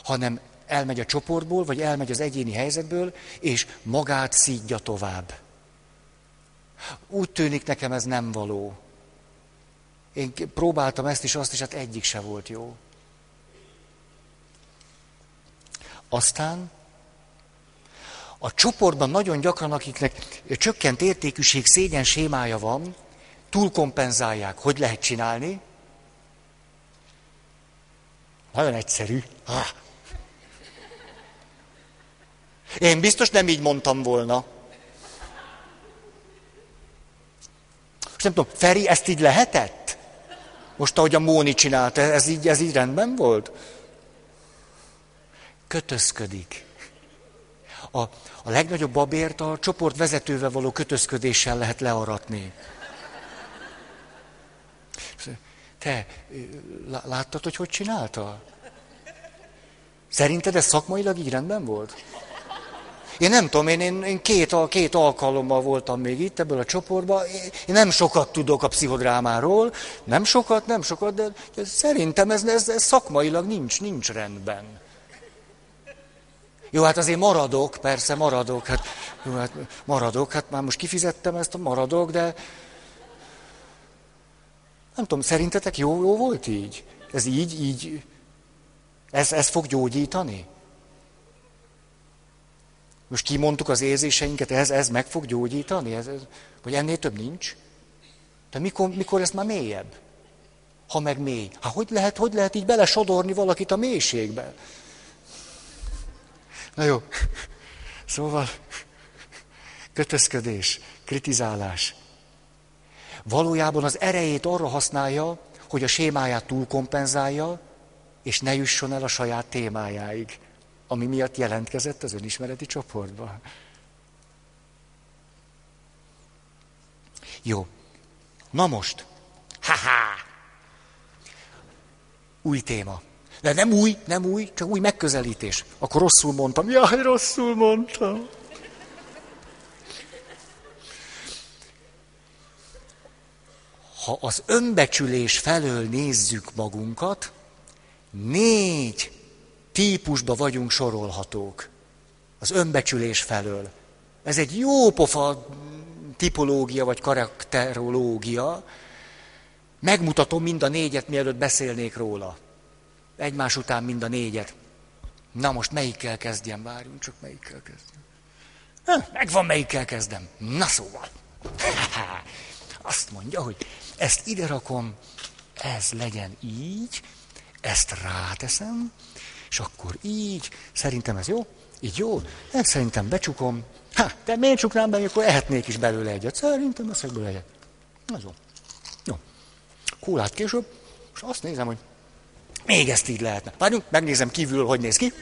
hanem elmegy a csoportból, vagy elmegy az egyéni helyzetből, és magát szídja tovább. Úgy tűnik nekem ez nem való. Én próbáltam ezt is, azt is, hát egyik se volt jó. Aztán a csoportban nagyon gyakran, akiknek csökkent értékűség, szégyen sémája van, túlkompenzálják. Hogy lehet csinálni? Nagyon egyszerű. Ah. Én biztos nem így mondtam volna. És nem tudom, Feri, ezt így lehetett? Most, ahogy a Móni csinálta, ez így, ez így rendben volt? Kötözködik. A, a legnagyobb babért a csoport vezetővel való kötözködéssel lehet learatni. Te láttad, hogy hogy csinálta? Szerinted ez szakmailag így rendben volt? Én nem tudom, én, én, én két, két alkalommal voltam még itt ebből a csoportban. Én nem sokat tudok a pszichodrámáról, nem sokat, nem sokat, de, szerintem ez, ez, ez szakmailag nincs, nincs rendben. Jó, hát azért maradok, persze maradok, hát, jó, hát maradok, hát már most kifizettem ezt a maradok, de nem tudom, szerintetek jó, jó volt így? Ez így, így, ez, ez fog gyógyítani? Most kimondtuk az érzéseinket, ez, ez meg fog gyógyítani? Ez, ez, vagy ennél több nincs? De mikor, mikor ez már mélyebb? Ha meg mély. Hát hogy lehet, hogy lehet így belesodorni valakit a mélységbe? Na jó. Szóval kötözködés, kritizálás. Valójában az erejét arra használja, hogy a sémáját túlkompenzálja, és ne jusson el a saját témájáig ami miatt jelentkezett az önismereti csoportba. Jó. Na most. Ha-ha! Új téma. De nem új, nem új, csak új megközelítés. Akkor rosszul mondtam. Jaj, rosszul mondtam. Ha az önbecsülés felől nézzük magunkat, négy típusba vagyunk sorolhatók. Az önbecsülés felől. Ez egy jó pofa tipológia vagy karakterológia. Megmutatom mind a négyet, mielőtt beszélnék róla. Egymás után mind a négyet. Na most melyikkel kezdjem? Várjunk csak, melyikkel kezdjem. Ha, megvan, melyikkel kezdem. Na szóval. Azt mondja, hogy ezt ide rakom, ez legyen így, ezt ráteszem, és akkor így, szerintem ez jó, így jó, ezt szerintem becsukom. Ha, de miért csuknám be, akkor ehetnék is belőle egyet. Szerintem eszek belőle egyet. Az jó. Jó. Kólát később, és azt nézem, hogy még ezt így lehetne. Várjunk, megnézem kívül, hogy néz ki.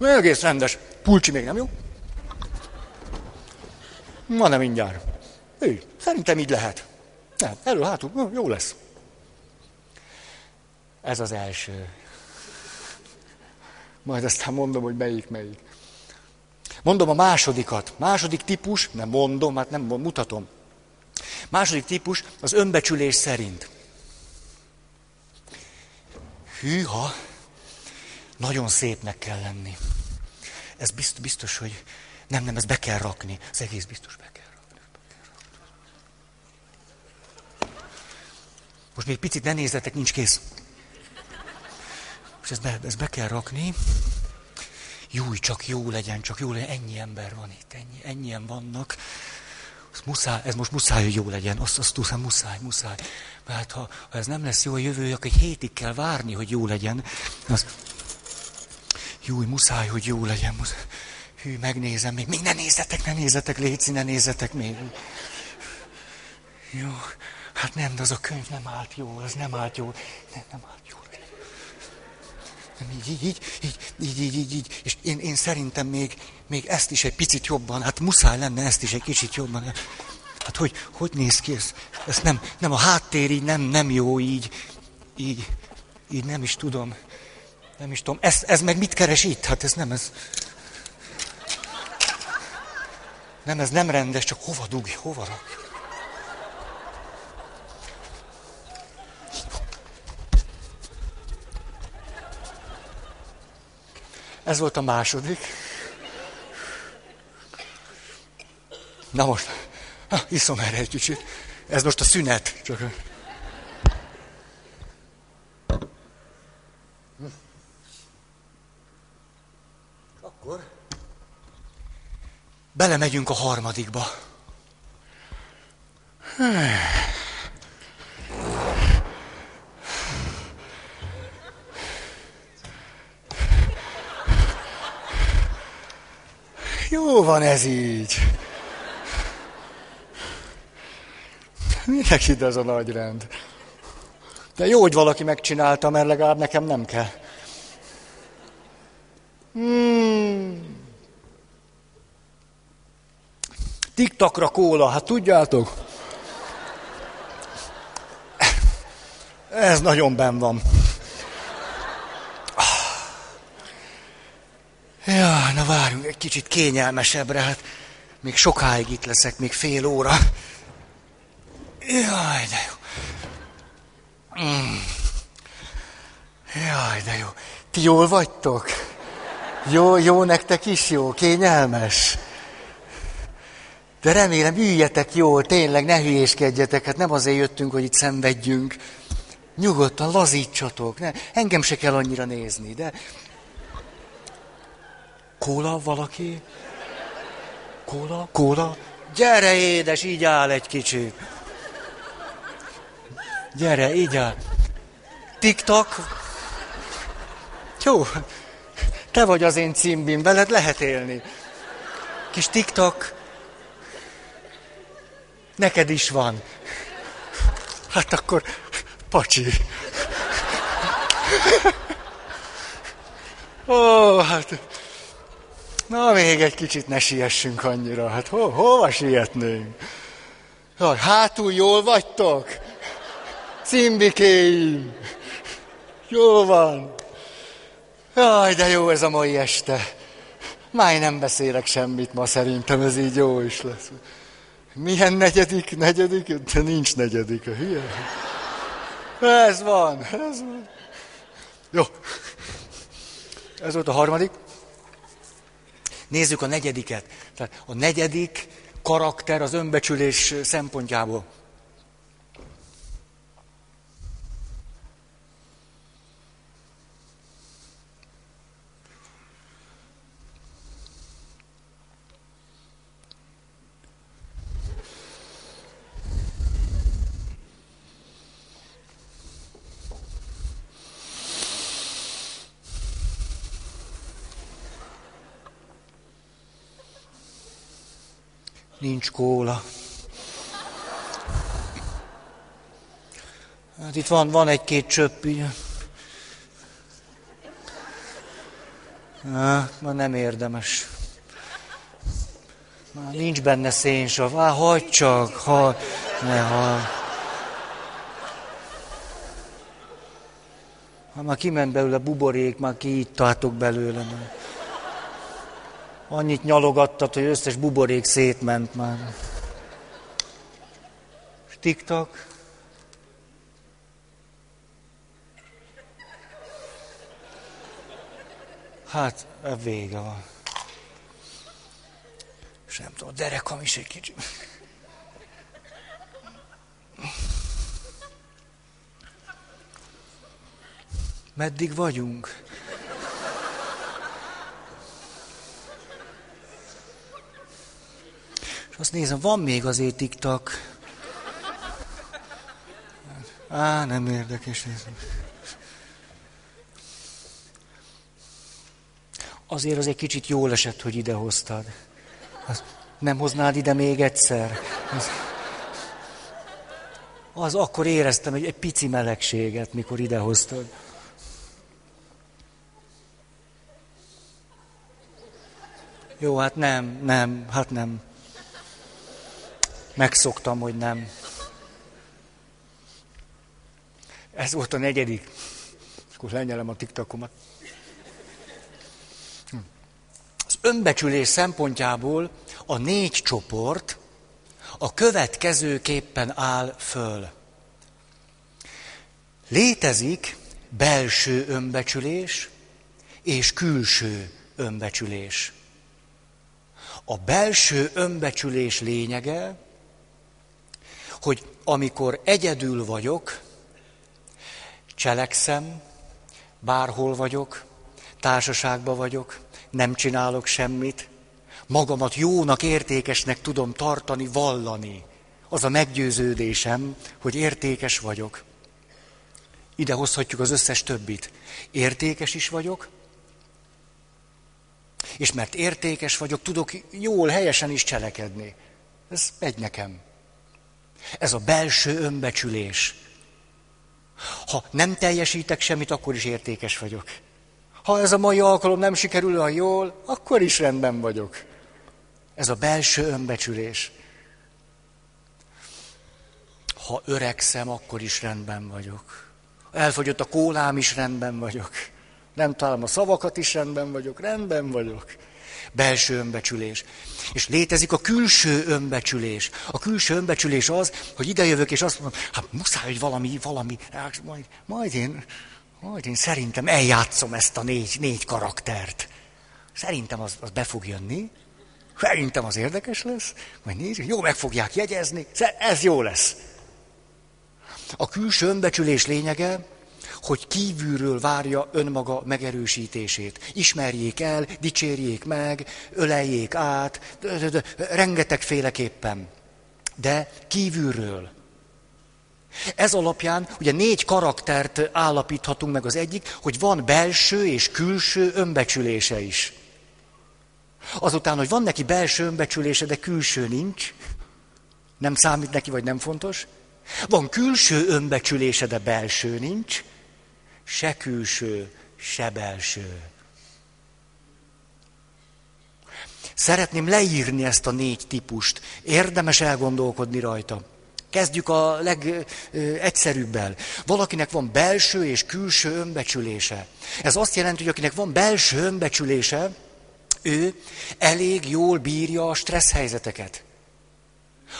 Egész rendes. Pulcsi még nem jó? Ma nem mindjárt. Ő, szerintem így lehet. Nem, elő, hátul, jó lesz. Ez az első. Majd aztán mondom, hogy melyik, melyik. Mondom a másodikat. Második típus, nem mondom, hát nem mutatom. Második típus az önbecsülés szerint. Hűha, nagyon szépnek kell lenni. Ez biztos, biztos, hogy nem, nem, ez be kell rakni. Az egész biztos be kell rakni. Most még picit ne nézzetek, nincs kész. És ezt be, ezt be kell rakni. Júj, csak jó legyen, csak jó legyen. Ennyi ember van itt, ennyi, ennyien vannak. Ez, muszáj, ez most muszáj, hogy jó legyen. Azt, azt tudom, muszáj, muszáj. Mert ha, ha ez nem lesz jó a jövő, akkor egy hétig kell várni, hogy jó legyen. Az, Júj, muszáj, hogy jó legyen. Muszáj. Hű, megnézem még. Még ne nézzetek, ne nézzetek, Léci, ne nézzetek még. Jó, hát nem, de az a könyv nem állt jó, az nem állt jó. Nem, nem állt jó. Így, így, így, így, így, így, így, És én, én szerintem még, még ezt is egy picit jobban, hát muszáj lenne ezt is egy kicsit jobban. Hát hogy, hogy néz ki ez? Ez nem, nem a háttér így nem, nem jó így, így, így nem is tudom. Nem is tudom, ez, ez meg mit keres itt? Hát ez nem, ez... Nem, ez nem rendes, csak hova dugj, hova rak? Ez volt a második. Na most, ha, iszom erre egy kicsit. Ez most a szünet. Csak... Akkor belemegyünk a harmadikba. Jó van ez így. Minek ide az a nagy rend? De jó, hogy valaki megcsinálta, mert legalább nekem nem kell. Hmm. Tiktakra kóla, hát tudjátok? Ez nagyon ben van. Ja, na várjunk egy kicsit kényelmesebbre, hát még sokáig itt leszek, még fél óra. Jaj, de jó. Mm. Jaj, de jó. Ti jól vagytok? Jó, jó nektek is jó, kényelmes. De remélem, üljetek jól, tényleg, ne hülyéskedjetek, hát nem azért jöttünk, hogy itt szenvedjünk. Nyugodtan lazítsatok, ne, engem se kell annyira nézni, de... Kóla valaki? Kóla? Kóla? Gyere, édes, így áll egy kicsit. Gyere, így áll. Tiktak. Jó, te vagy az én címbim, veled lehet élni. Kis tiktak. Neked is van. Hát akkor, pacsi. Ó, hát... Na, még egy kicsit ne siessünk annyira. Hát ho, hova sietnénk? Hátul jól vagytok? Cimbikéim! Jó van! Jaj, de jó ez a mai este. Máj nem beszélek semmit ma, szerintem ez így jó is lesz. Milyen negyedik, negyedik? De nincs negyedik, a hülye. Ez van, ez van. Jó. Ez volt a harmadik. Nézzük a negyediket. Tehát a negyedik karakter az önbecsülés szempontjából. Nincs kóla. Hát itt van, van egy-két csöpp, Hát, ma nem érdemes. Már nincs benne szénsav. Á, hagyd csak, ha, ne, ha. Ha már kiment belőle buborék, már kiittátok belőle. Már. Annyit nyalogattad, hogy összes buborék szétment már. TikTok. Hát, vége van. És nem tudom, a derekam is egy kicsit. Meddig vagyunk? Azt nézem, van még azért TikTok. Á, nem érdekes ez. Azért az egy kicsit jól esett, hogy ide hoztad. Azt nem hoznád ide még egyszer? Az, az akkor éreztem egy, egy pici melegséget, mikor idehoztad. Jó, hát nem, nem, hát nem. Megszoktam, hogy nem. Ez volt a negyedik. Akkor lenyelem a tiktakomat. Az önbecsülés szempontjából a négy csoport a következőképpen áll föl. Létezik belső önbecsülés és külső önbecsülés. A belső önbecsülés lényege, hogy amikor egyedül vagyok, cselekszem, bárhol vagyok, társaságban vagyok, nem csinálok semmit, magamat jónak, értékesnek tudom tartani, vallani. Az a meggyőződésem, hogy értékes vagyok. Ide hozhatjuk az összes többit. Értékes is vagyok, és mert értékes vagyok, tudok jól, helyesen is cselekedni. Ez megy nekem. Ez a belső önbecsülés. Ha nem teljesítek semmit, akkor is értékes vagyok. Ha ez a mai alkalom nem sikerül olyan jól, akkor is rendben vagyok. Ez a belső önbecsülés. Ha öregszem, akkor is rendben vagyok. Elfogyott a kólám is rendben vagyok. Nem találom a szavakat is rendben vagyok, rendben vagyok. Belső önbecsülés. És létezik a külső önbecsülés. A külső önbecsülés az, hogy idejövök, és azt mondom, hát muszáj, hogy valami, valami, hát majd, majd én, majd én szerintem eljátszom ezt a négy, négy karaktert. Szerintem az, az be fog jönni. Szerintem az érdekes lesz. Majd nézzük, jó meg fogják jegyezni. Ez jó lesz. A külső önbecsülés lényege, hogy kívülről várja önmaga megerősítését. Ismerjék el, dicsérjék meg, öleljék át, rengetegféleképpen. De kívülről. Ez alapján ugye négy karaktert állapíthatunk meg az egyik, hogy van belső és külső önbecsülése is. Azután, hogy van neki belső önbecsülése, de külső nincs, nem számít neki, vagy nem fontos. Van külső önbecsülése, de belső nincs se külső, se belső. Szeretném leírni ezt a négy típust. Érdemes elgondolkodni rajta. Kezdjük a legegyszerűbbel. Valakinek van belső és külső önbecsülése. Ez azt jelenti, hogy akinek van belső önbecsülése, ő elég jól bírja a stressz helyzeteket.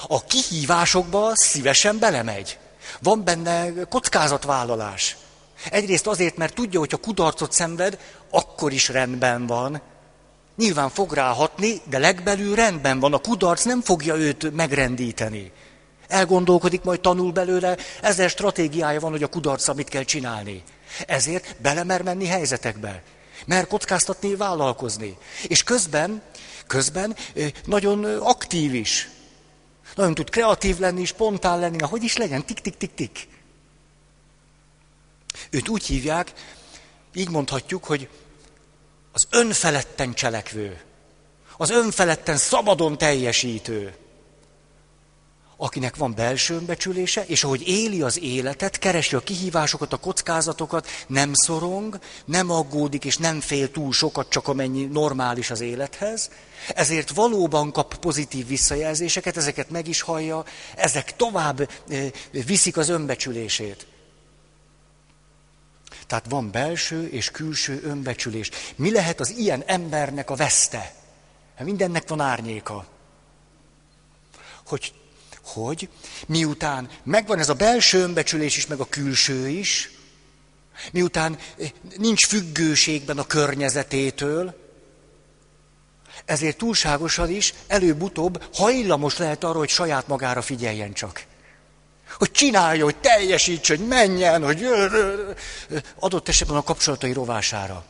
A kihívásokba szívesen belemegy. Van benne kockázatvállalás. Egyrészt azért, mert tudja, hogy ha kudarcot szenved, akkor is rendben van. Nyilván fog ráhatni, de legbelül rendben van. A kudarc nem fogja őt megrendíteni. Elgondolkodik, majd tanul belőle, ezzel stratégiája van, hogy a kudarc mit kell csinálni. Ezért belemer menni helyzetekbe. Mer kockáztatni, vállalkozni. És közben, közben nagyon aktív is. Nagyon tud kreatív lenni, spontán lenni, hogy is legyen, tik-tik-tik-tik. Őt úgy hívják, így mondhatjuk, hogy az önfeletten cselekvő, az önfeletten szabadon teljesítő, akinek van belső önbecsülése, és ahogy éli az életet, keresi a kihívásokat, a kockázatokat, nem szorong, nem aggódik, és nem fél túl sokat, csak amennyi normális az élethez, ezért valóban kap pozitív visszajelzéseket, ezeket meg is hallja, ezek tovább viszik az önbecsülését. Tehát van belső és külső önbecsülés. Mi lehet az ilyen embernek a veszte? Hát mindennek van árnyéka. Hogy, hogy miután megvan ez a belső önbecsülés is, meg a külső is, miután eh, nincs függőségben a környezetétől, ezért túlságosan is előbb-utóbb hajlamos lehet arra, hogy saját magára figyeljen csak. Hogy csinálja, hogy teljesítse, hogy menjen, hogy adott esetben a kapcsolatai rovására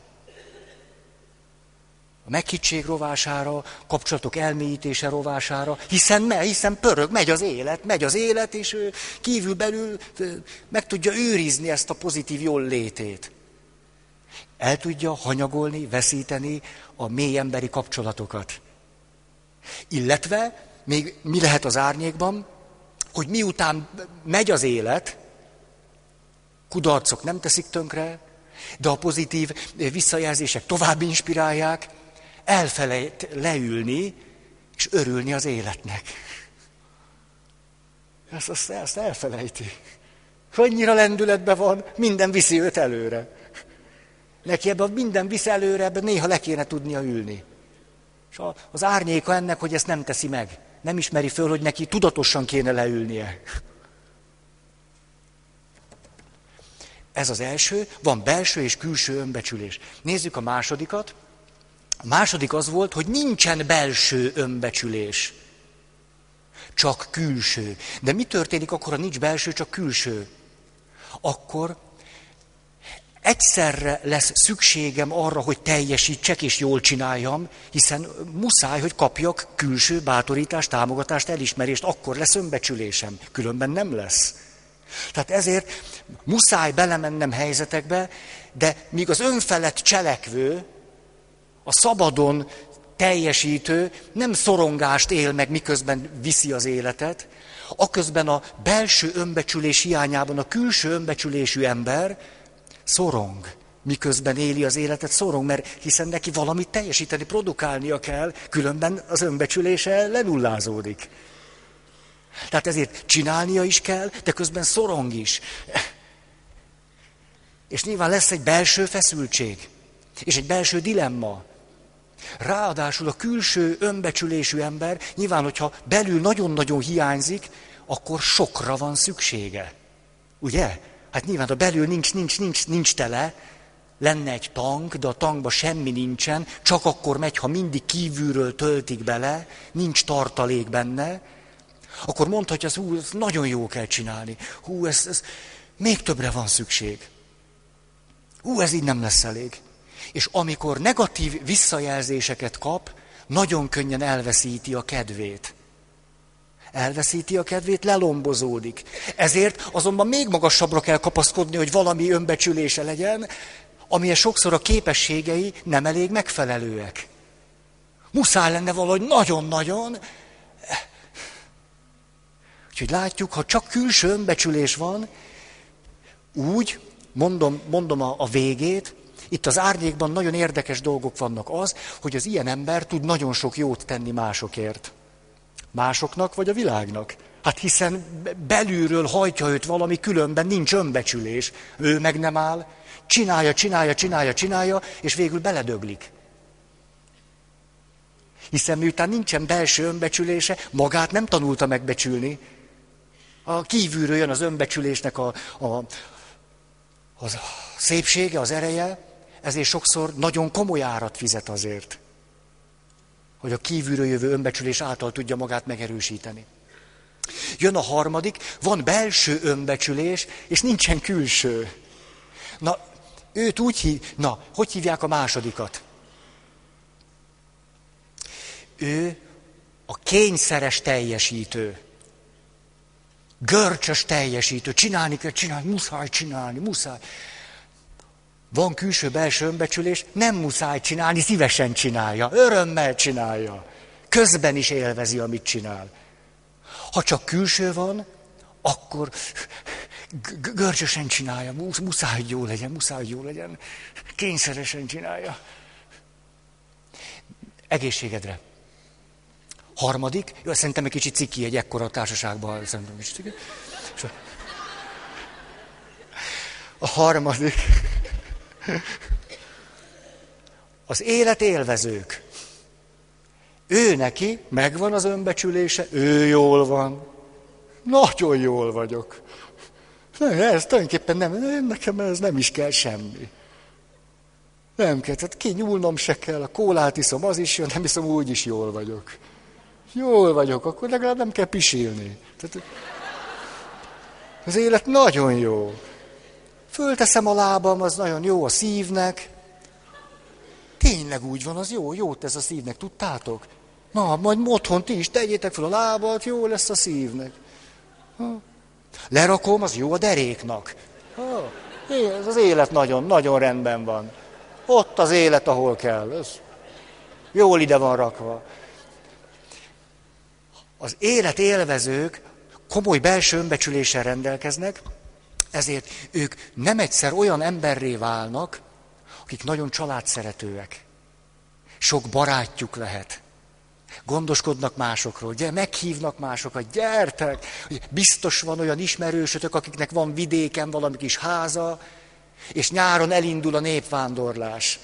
a meghittség rovására, kapcsolatok elmélyítése rovására, hiszen, me, hiszen pörög, megy az élet, megy az élet, és kívül belül meg tudja őrizni ezt a pozitív jól létét. El tudja hanyagolni, veszíteni a mély emberi kapcsolatokat. Illetve, még mi lehet az árnyékban, hogy miután megy az élet, kudarcok nem teszik tönkre, de a pozitív visszajelzések tovább inspirálják, elfelejt leülni, és örülni az életnek. Ezt, ezt, ezt elfelejti. Annyira lendületben van, minden viszi őt előre. Neki ebben minden visz előre, ebben néha le kéne tudnia ülni. És az árnyéka ennek, hogy ezt nem teszi meg. Nem ismeri föl, hogy neki tudatosan kéne leülnie. Ez az első, van belső és külső önbecsülés. Nézzük a másodikat. A második az volt, hogy nincsen belső önbecsülés, csak külső. De mi történik akkor, ha nincs belső, csak külső? Akkor egyszerre lesz szükségem arra, hogy teljesítsek és jól csináljam, hiszen muszáj, hogy kapjak külső bátorítást, támogatást, elismerést, akkor lesz önbecsülésem, különben nem lesz. Tehát ezért muszáj belemennem helyzetekbe, de míg az önfelett cselekvő, a szabadon teljesítő nem szorongást él meg, miközben viszi az életet, aközben a belső önbecsülés hiányában a külső önbecsülésű ember szorong, miközben éli az életet, szorong, mert hiszen neki valamit teljesíteni, produkálnia kell, különben az önbecsülése lenullázódik. Tehát ezért csinálnia is kell, de közben szorong is. És nyilván lesz egy belső feszültség, és egy belső dilemma. Ráadásul a külső önbecsülésű ember, nyilván, hogyha belül nagyon-nagyon hiányzik, akkor sokra van szüksége. Ugye? Hát nyilván, ha belül nincs, nincs, nincs, nincs tele, lenne egy tank, de a tankban semmi nincsen, csak akkor megy, ha mindig kívülről töltik bele, nincs tartalék benne, akkor mondhatja, hú, ez nagyon jó kell csinálni. Hú, ez, ez még többre van szükség. Hú, ez így nem lesz elég és amikor negatív visszajelzéseket kap, nagyon könnyen elveszíti a kedvét. Elveszíti a kedvét, lelombozódik. Ezért azonban még magasabbra kell kapaszkodni, hogy valami önbecsülése legyen, amilyen sokszor a képességei nem elég megfelelőek. Muszáj lenne valahogy nagyon-nagyon. Úgyhogy látjuk, ha csak külső önbecsülés van, úgy, mondom, mondom a, a végét, itt az árnyékban nagyon érdekes dolgok vannak az, hogy az ilyen ember tud nagyon sok jót tenni másokért. Másoknak vagy a világnak. Hát hiszen belülről hajtja őt valami, különben nincs önbecsülés. Ő meg nem áll, csinálja, csinálja, csinálja, csinálja, és végül beledöglik. Hiszen miután nincsen belső önbecsülése, magát nem tanulta megbecsülni. A kívülről jön az önbecsülésnek a, a, a szépsége, az ereje, ezért sokszor nagyon komoly árat fizet azért, hogy a kívülről jövő önbecsülés által tudja magát megerősíteni. Jön a harmadik, van belső önbecsülés, és nincsen külső. Na, őt úgy hív, na, hogy hívják a másodikat? Ő a kényszeres teljesítő. Görcsös teljesítő. Csinálni kell, csinálni, muszáj csinálni, muszáj. Van külső-belső önbecsülés, nem muszáj csinálni, szívesen csinálja, örömmel csinálja. Közben is élvezi, amit csinál. Ha csak külső van, akkor görcsösen csinálja, muszáj, hogy jó legyen, muszáj, hogy jó legyen, kényszeresen csinálja. Egészségedre. Harmadik, jó, szerintem egy kicsit ciki egy ekkora társaságban, szerintem is ciki. A harmadik, az élet élvezők. Ő neki megvan az önbecsülése, ő jól van. nagyon jól vagyok. Nem, ez tulajdonképpen nem, nekem ez nem is kell semmi. Nem kell, tehát kinyúlnom se kell, a kólát iszom, az is jó, nem iszom, úgy is jól vagyok. Jól vagyok, akkor legalább nem kell pisilni. Tehát, az élet nagyon jó. Fölteszem a lábam, az nagyon jó a szívnek. Tényleg úgy van, az jó, jó tesz a szívnek, tudtátok? Na, majd otthon ti is tegyétek fel a lábat, jó lesz a szívnek. Ha. Lerakom, az jó a deréknak. Ha. Ez az élet nagyon, nagyon rendben van. Ott az élet, ahol kell. Ez jól ide van rakva. Az élet élvezők komoly belső önbecsüléssel rendelkeznek, ezért ők nem egyszer olyan emberré válnak, akik nagyon családszeretőek. Sok barátjuk lehet. Gondoskodnak másokról, ugye, meghívnak másokat, gyertek, biztos van olyan ismerősötök, akiknek van vidéken valami kis háza, és nyáron elindul a népvándorlás.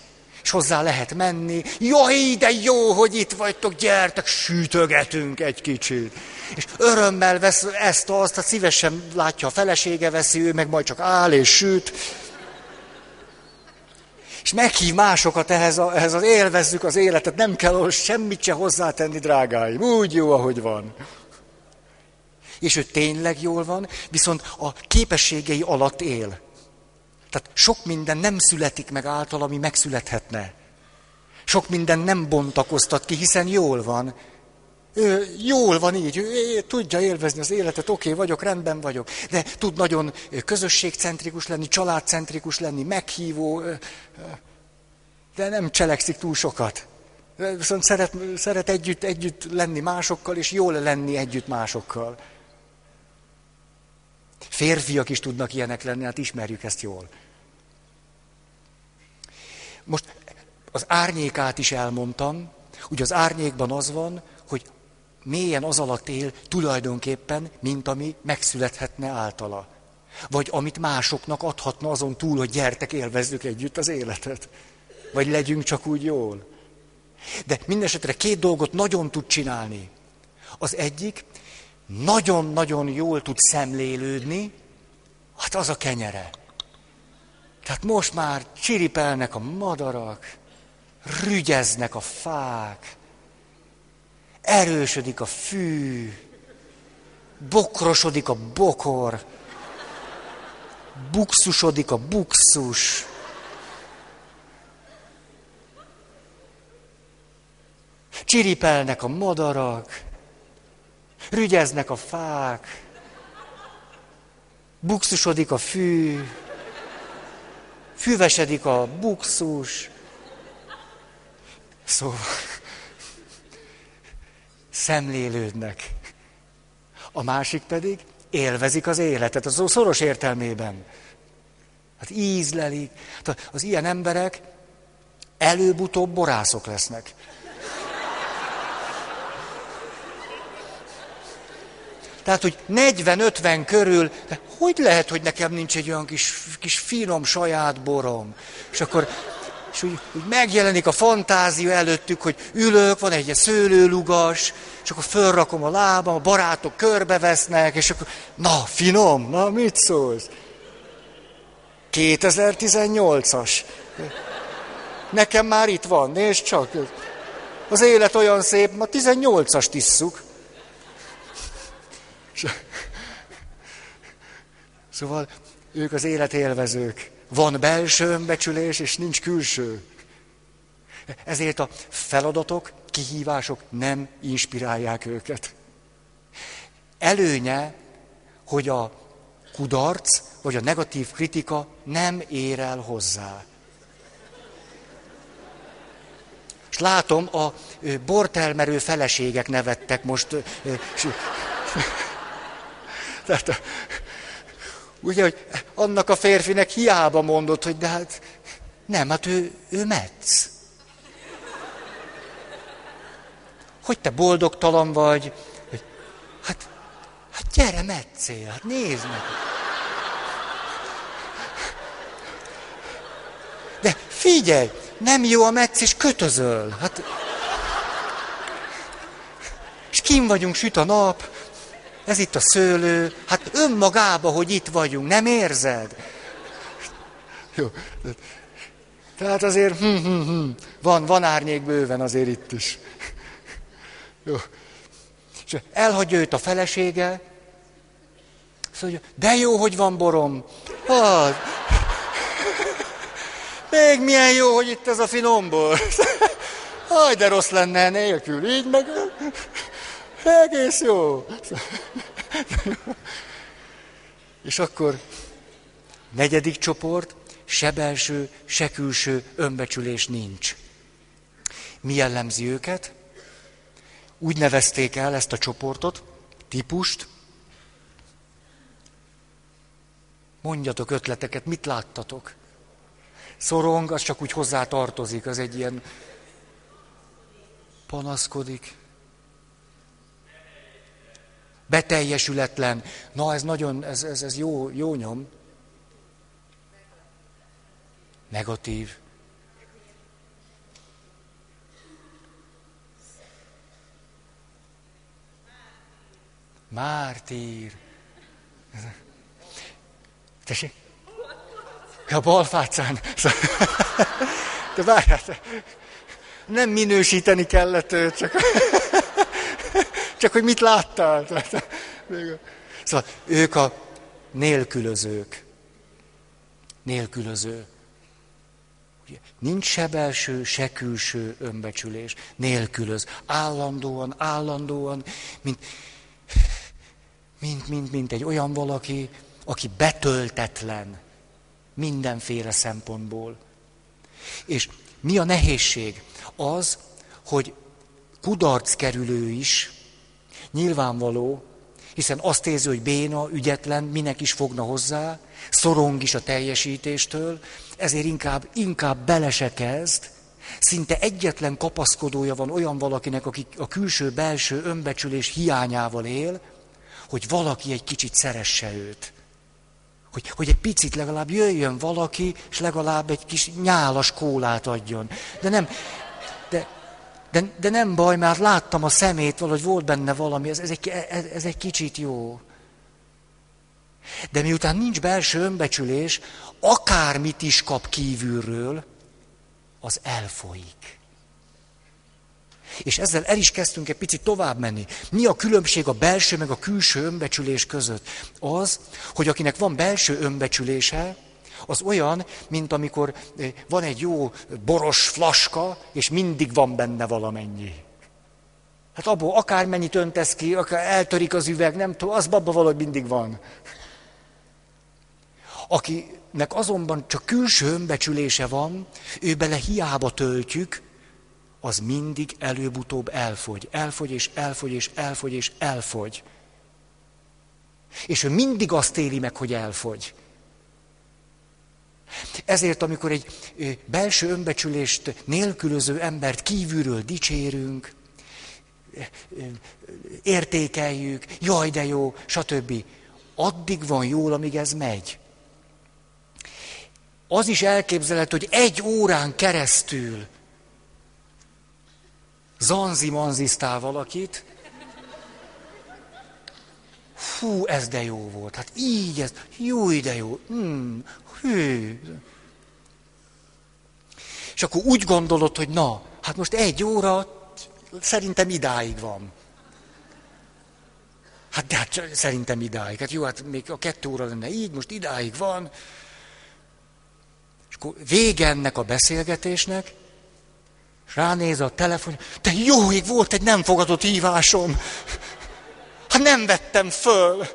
És hozzá lehet menni. Jaj, de jó, hogy itt vagytok, gyertek, sütögetünk egy kicsit. És örömmel vesz ezt, azt, hát szívesen látja a felesége veszi, ő meg majd csak áll és süt. És meghív másokat ehhez, a, ehhez az élvezzük az életet, nem kell semmit se hozzátenni, drágáim. Úgy jó, ahogy van. És ő tényleg jól van, viszont a képességei alatt él. Tehát sok minden nem születik meg által, ami megszülethetne. Sok minden nem bontakoztat ki, hiszen jól van. Ő jól van így, ő tudja élvezni az életet, oké okay, vagyok, rendben vagyok, de tud nagyon közösségcentrikus lenni, családcentrikus lenni, meghívó, de nem cselekszik túl sokat. Viszont szeret, szeret együtt, együtt lenni másokkal, és jól lenni együtt másokkal. Férfiak is tudnak ilyenek lenni, hát ismerjük ezt jól. Most az árnyékát is elmondtam, ugye az árnyékban az van, hogy mélyen az alatt él tulajdonképpen, mint ami megszülethetne általa. Vagy amit másoknak adhatna azon túl, hogy gyertek, élvezzük együtt az életet. Vagy legyünk csak úgy jól. De mindesetre két dolgot nagyon tud csinálni. Az egyik, nagyon-nagyon jól tud szemlélődni, hát az a kenyere. Tehát most már csiripelnek a madarak, rügyeznek a fák, erősödik a fű, bokrosodik a bokor, buxusodik a buxus. Csiripelnek a madarak, rügyeznek a fák, buxusodik a fű, füvesedik a buxus. Szóval szemlélődnek. A másik pedig élvezik az életet, az szoros értelmében. Hát ízlelik. Hát az ilyen emberek előbb-utóbb borászok lesznek. Tehát, hogy 40-50 körül, de hogy lehet, hogy nekem nincs egy olyan kis, kis finom saját borom? És akkor és úgy, úgy megjelenik a fantázia előttük, hogy ülök, van egy szőlőlugas, és akkor fölrakom a lábam, a barátok körbevesznek, és akkor, na, finom, na, mit szólsz? 2018-as. Nekem már itt van, nézd csak. Az élet olyan szép, ma 18-ast isszuk. Szóval ők az életélvezők. Van belső önbecsülés, és nincs külső. Ezért a feladatok, kihívások nem inspirálják őket. Előnye, hogy a kudarc vagy a negatív kritika nem ér el hozzá. És látom, a bortelmerő feleségek nevettek most. Tehát Ugye, hogy annak a férfinek hiába mondott, hogy de hát nem, hát ő, ő metsz. Hogy te boldogtalan vagy, hogy hát, hát gyere metszél, hát nézd meg. De figyelj, nem jó a metsz, és kötözöl. Hát, és kim vagyunk, süt a nap, ez itt a szőlő, hát önmagába, hogy itt vagyunk, nem érzed? Jó. Tehát azért hm, hm, hm, van, van árnyék bőven azért itt is. Jó. És elhagyja őt a felesége, szóval, de jó, hogy van borom. Hát. Még milyen jó, hogy itt ez a finombor. Aj, de rossz lenne nélkül, így meg egész jó. És akkor negyedik csoport, se belső, se külső önbecsülés nincs. Mi jellemzi őket? Úgy nevezték el ezt a csoportot, típust. Mondjatok ötleteket, mit láttatok? Szorong, az csak úgy hozzá tartozik, az egy ilyen panaszkodik. Beteljesületlen. Na, ez nagyon, ez, ez, ez jó, jó nyom. Negatív. Mártír. Tessék? A balfácán. De várjál, nem minősíteni kellett csak, csak hogy mit láttál. Szóval ők a nélkülözők. Nélkülöző. Nincs se belső, se külső önbecsülés. Nélkülöz. Állandóan, állandóan, mint, mint, mint, mint egy olyan valaki, aki betöltetlen mindenféle szempontból. És mi a nehézség? Az, hogy kudarc kerülő is, nyilvánvaló, hiszen azt érzi, hogy béna, ügyetlen, minek is fogna hozzá, szorong is a teljesítéstől, ezért inkább, inkább bele se kezd, szinte egyetlen kapaszkodója van olyan valakinek, aki a külső-belső önbecsülés hiányával él, hogy valaki egy kicsit szeresse őt. Hogy, hogy egy picit legalább jöjjön valaki, és legalább egy kis nyálas kólát adjon. De nem, de, de, de nem baj, mert láttam a szemét, valahogy volt benne valami, ez, ez, egy, ez, ez egy kicsit jó. De miután nincs belső önbecsülés, akármit is kap kívülről, az elfolyik. És ezzel el is kezdtünk egy picit tovább menni. Mi a különbség a belső meg a külső önbecsülés között? Az, hogy akinek van belső önbecsülése, az olyan, mint amikor eh, van egy jó boros flaska, és mindig van benne valamennyi. Hát abból akármennyit öntesz ki, akár eltörik az üveg, nem tudom, az abban valahogy mindig van. Akinek azonban csak külső önbecsülése van, ő bele hiába töltjük, az mindig előbb-utóbb elfogy. Elfogy és elfogy és elfogy és elfogy. És ő mindig azt éli meg, hogy elfogy. Ezért, amikor egy belső önbecsülést nélkülöző embert kívülről dicsérünk, értékeljük, jaj de jó, stb. Addig van jól, amíg ez megy. Az is elképzelhető, hogy egy órán keresztül zanzi-manziztál valakit, Fú, ez de jó volt. Hát így ez, jó, de jó. Hmm, hű. És akkor úgy gondolod, hogy na, hát most egy óra szerintem idáig van. Hát de hát szerintem idáig. Hát jó, hát még a kettő óra lenne így, most idáig van. És akkor vége ennek a beszélgetésnek, és ránéz a telefon, te jó ég volt egy nem fogadott hívásom. Hát nem vettem föl.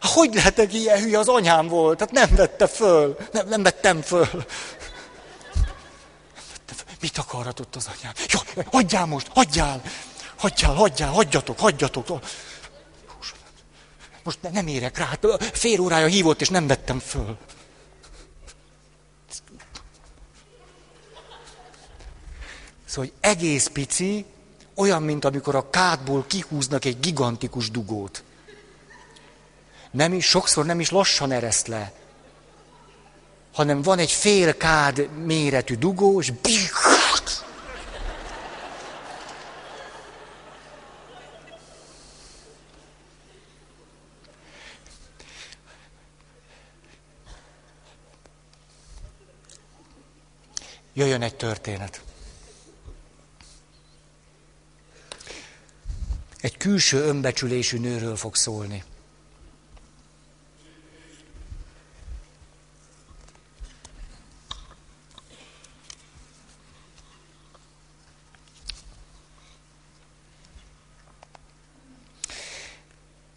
Hát hogy lehetek ilyen hülye, az anyám volt, hát nem vette föl, nem, nem vettem föl. Mit akarhatott az anyám? Jó, hagyjál most, hagyjál, hagyjál, hagyjál, hagyjatok, hagyjatok. Most nem érek rá, hát fél órája hívott, és nem vettem föl. Szóval, egész pici, olyan, mint amikor a kádból kihúznak egy gigantikus dugót nem is, sokszor nem is lassan ereszt le, hanem van egy fél kád méretű dugó, és Jöjjön egy történet. Egy külső önbecsülésű nőről fog szólni.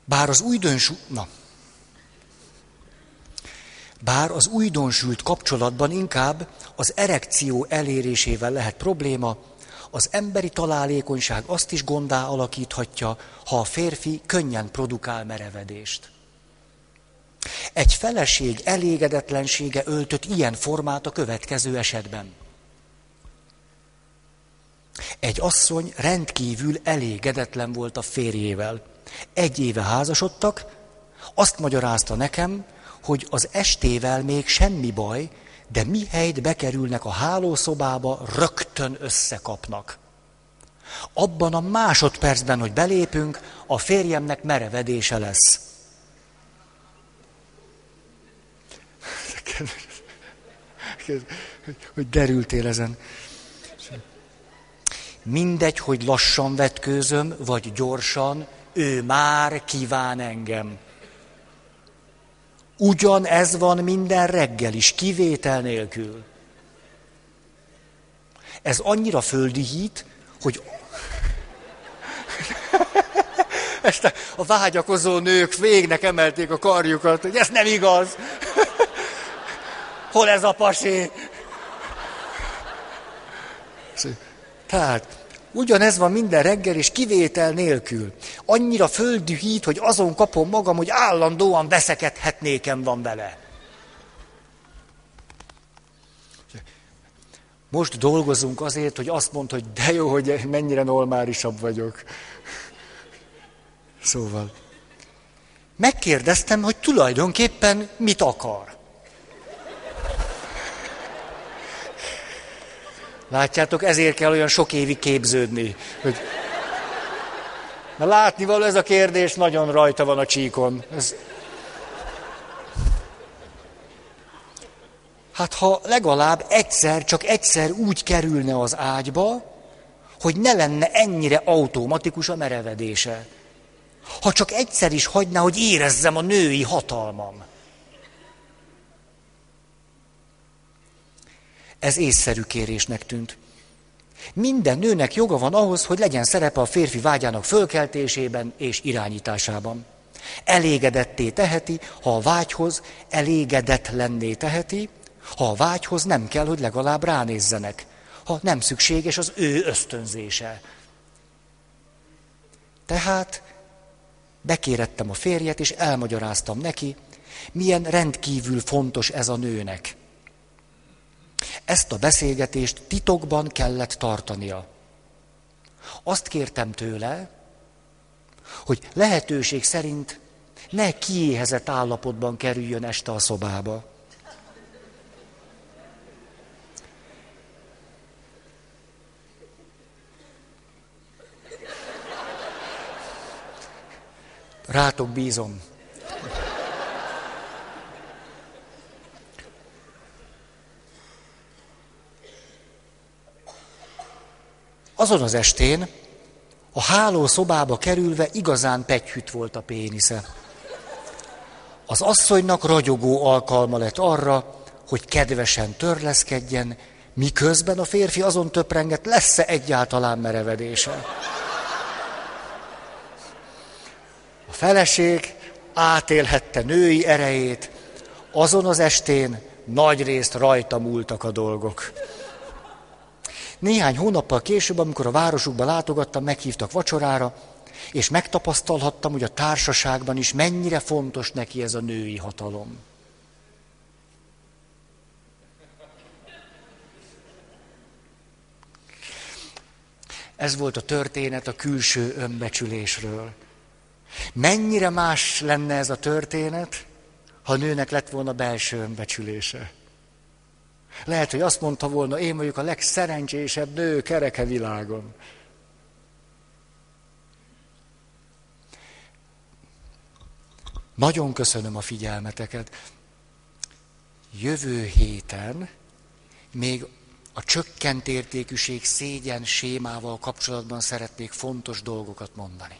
Bár az újdonsült, na, bár az újdonsült kapcsolatban inkább az erekció elérésével lehet probléma, az emberi találékonyság azt is gondá alakíthatja, ha a férfi könnyen produkál merevedést. Egy feleség elégedetlensége öltött ilyen formát a következő esetben. Egy asszony rendkívül elégedetlen volt a férjével. Egy éve házasodtak, azt magyarázta nekem, hogy az estével még semmi baj, de mihelyt bekerülnek a hálószobába, rögtön összekapnak. Abban a másodpercben, hogy belépünk, a férjemnek merevedése lesz. Hogy derültél ezen. Mindegy, hogy lassan vetkőzöm, vagy gyorsan, ő már kíván engem. Ugyan ez van minden reggel is, kivétel nélkül. Ez annyira földi hit, hogy este a vágyakozó nők végnek emelték a karjukat, hogy ez nem igaz. Hol ez a pasi? Tehát Ugyanez van minden reggel, és kivétel nélkül. Annyira földühít, hogy azon kapom magam, hogy állandóan veszekedhetnékem van vele. Most dolgozunk azért, hogy azt mondd, hogy de jó, hogy mennyire normálisabb vagyok. Szóval. Megkérdeztem, hogy tulajdonképpen mit akar. Látjátok, ezért kell olyan sok évig képződni. Hogy... Na látni való ez a kérdés, nagyon rajta van a csíkon. Ez... Hát ha legalább egyszer, csak egyszer úgy kerülne az ágyba, hogy ne lenne ennyire automatikus a merevedése. Ha csak egyszer is hagyná, hogy érezzem a női hatalmam. Ez észszerű kérésnek tűnt. Minden nőnek joga van ahhoz, hogy legyen szerepe a férfi vágyának fölkeltésében és irányításában. Elégedetté teheti, ha a vágyhoz elégedetlenné teheti, ha a vágyhoz nem kell, hogy legalább ránézzenek, ha nem szükséges az ő ösztönzése. Tehát bekérettem a férjet, és elmagyaráztam neki, milyen rendkívül fontos ez a nőnek. Ezt a beszélgetést titokban kellett tartania. Azt kértem tőle, hogy lehetőség szerint ne kiéhezett állapotban kerüljön este a szobába. Rátok bízom. Azon az estén a háló szobába kerülve igazán pegyhüt volt a pénisze. Az asszonynak ragyogó alkalma lett arra, hogy kedvesen törleszkedjen, miközben a férfi azon töprengett, lesz-e egyáltalán merevedése. A feleség átélhette női erejét, azon az estén nagy részt rajta múltak a dolgok. Néhány hónappal később, amikor a városukba látogattam, meghívtak vacsorára, és megtapasztalhattam, hogy a társaságban is mennyire fontos neki ez a női hatalom. Ez volt a történet a külső önbecsülésről. Mennyire más lenne ez a történet, ha a nőnek lett volna belső önbecsülése? Lehet, hogy azt mondta volna, én vagyok a legszerencsésebb nő kereke világon. Nagyon köszönöm a figyelmeteket. Jövő héten még a csökkent értékűség szégyen sémával kapcsolatban szeretnék fontos dolgokat mondani.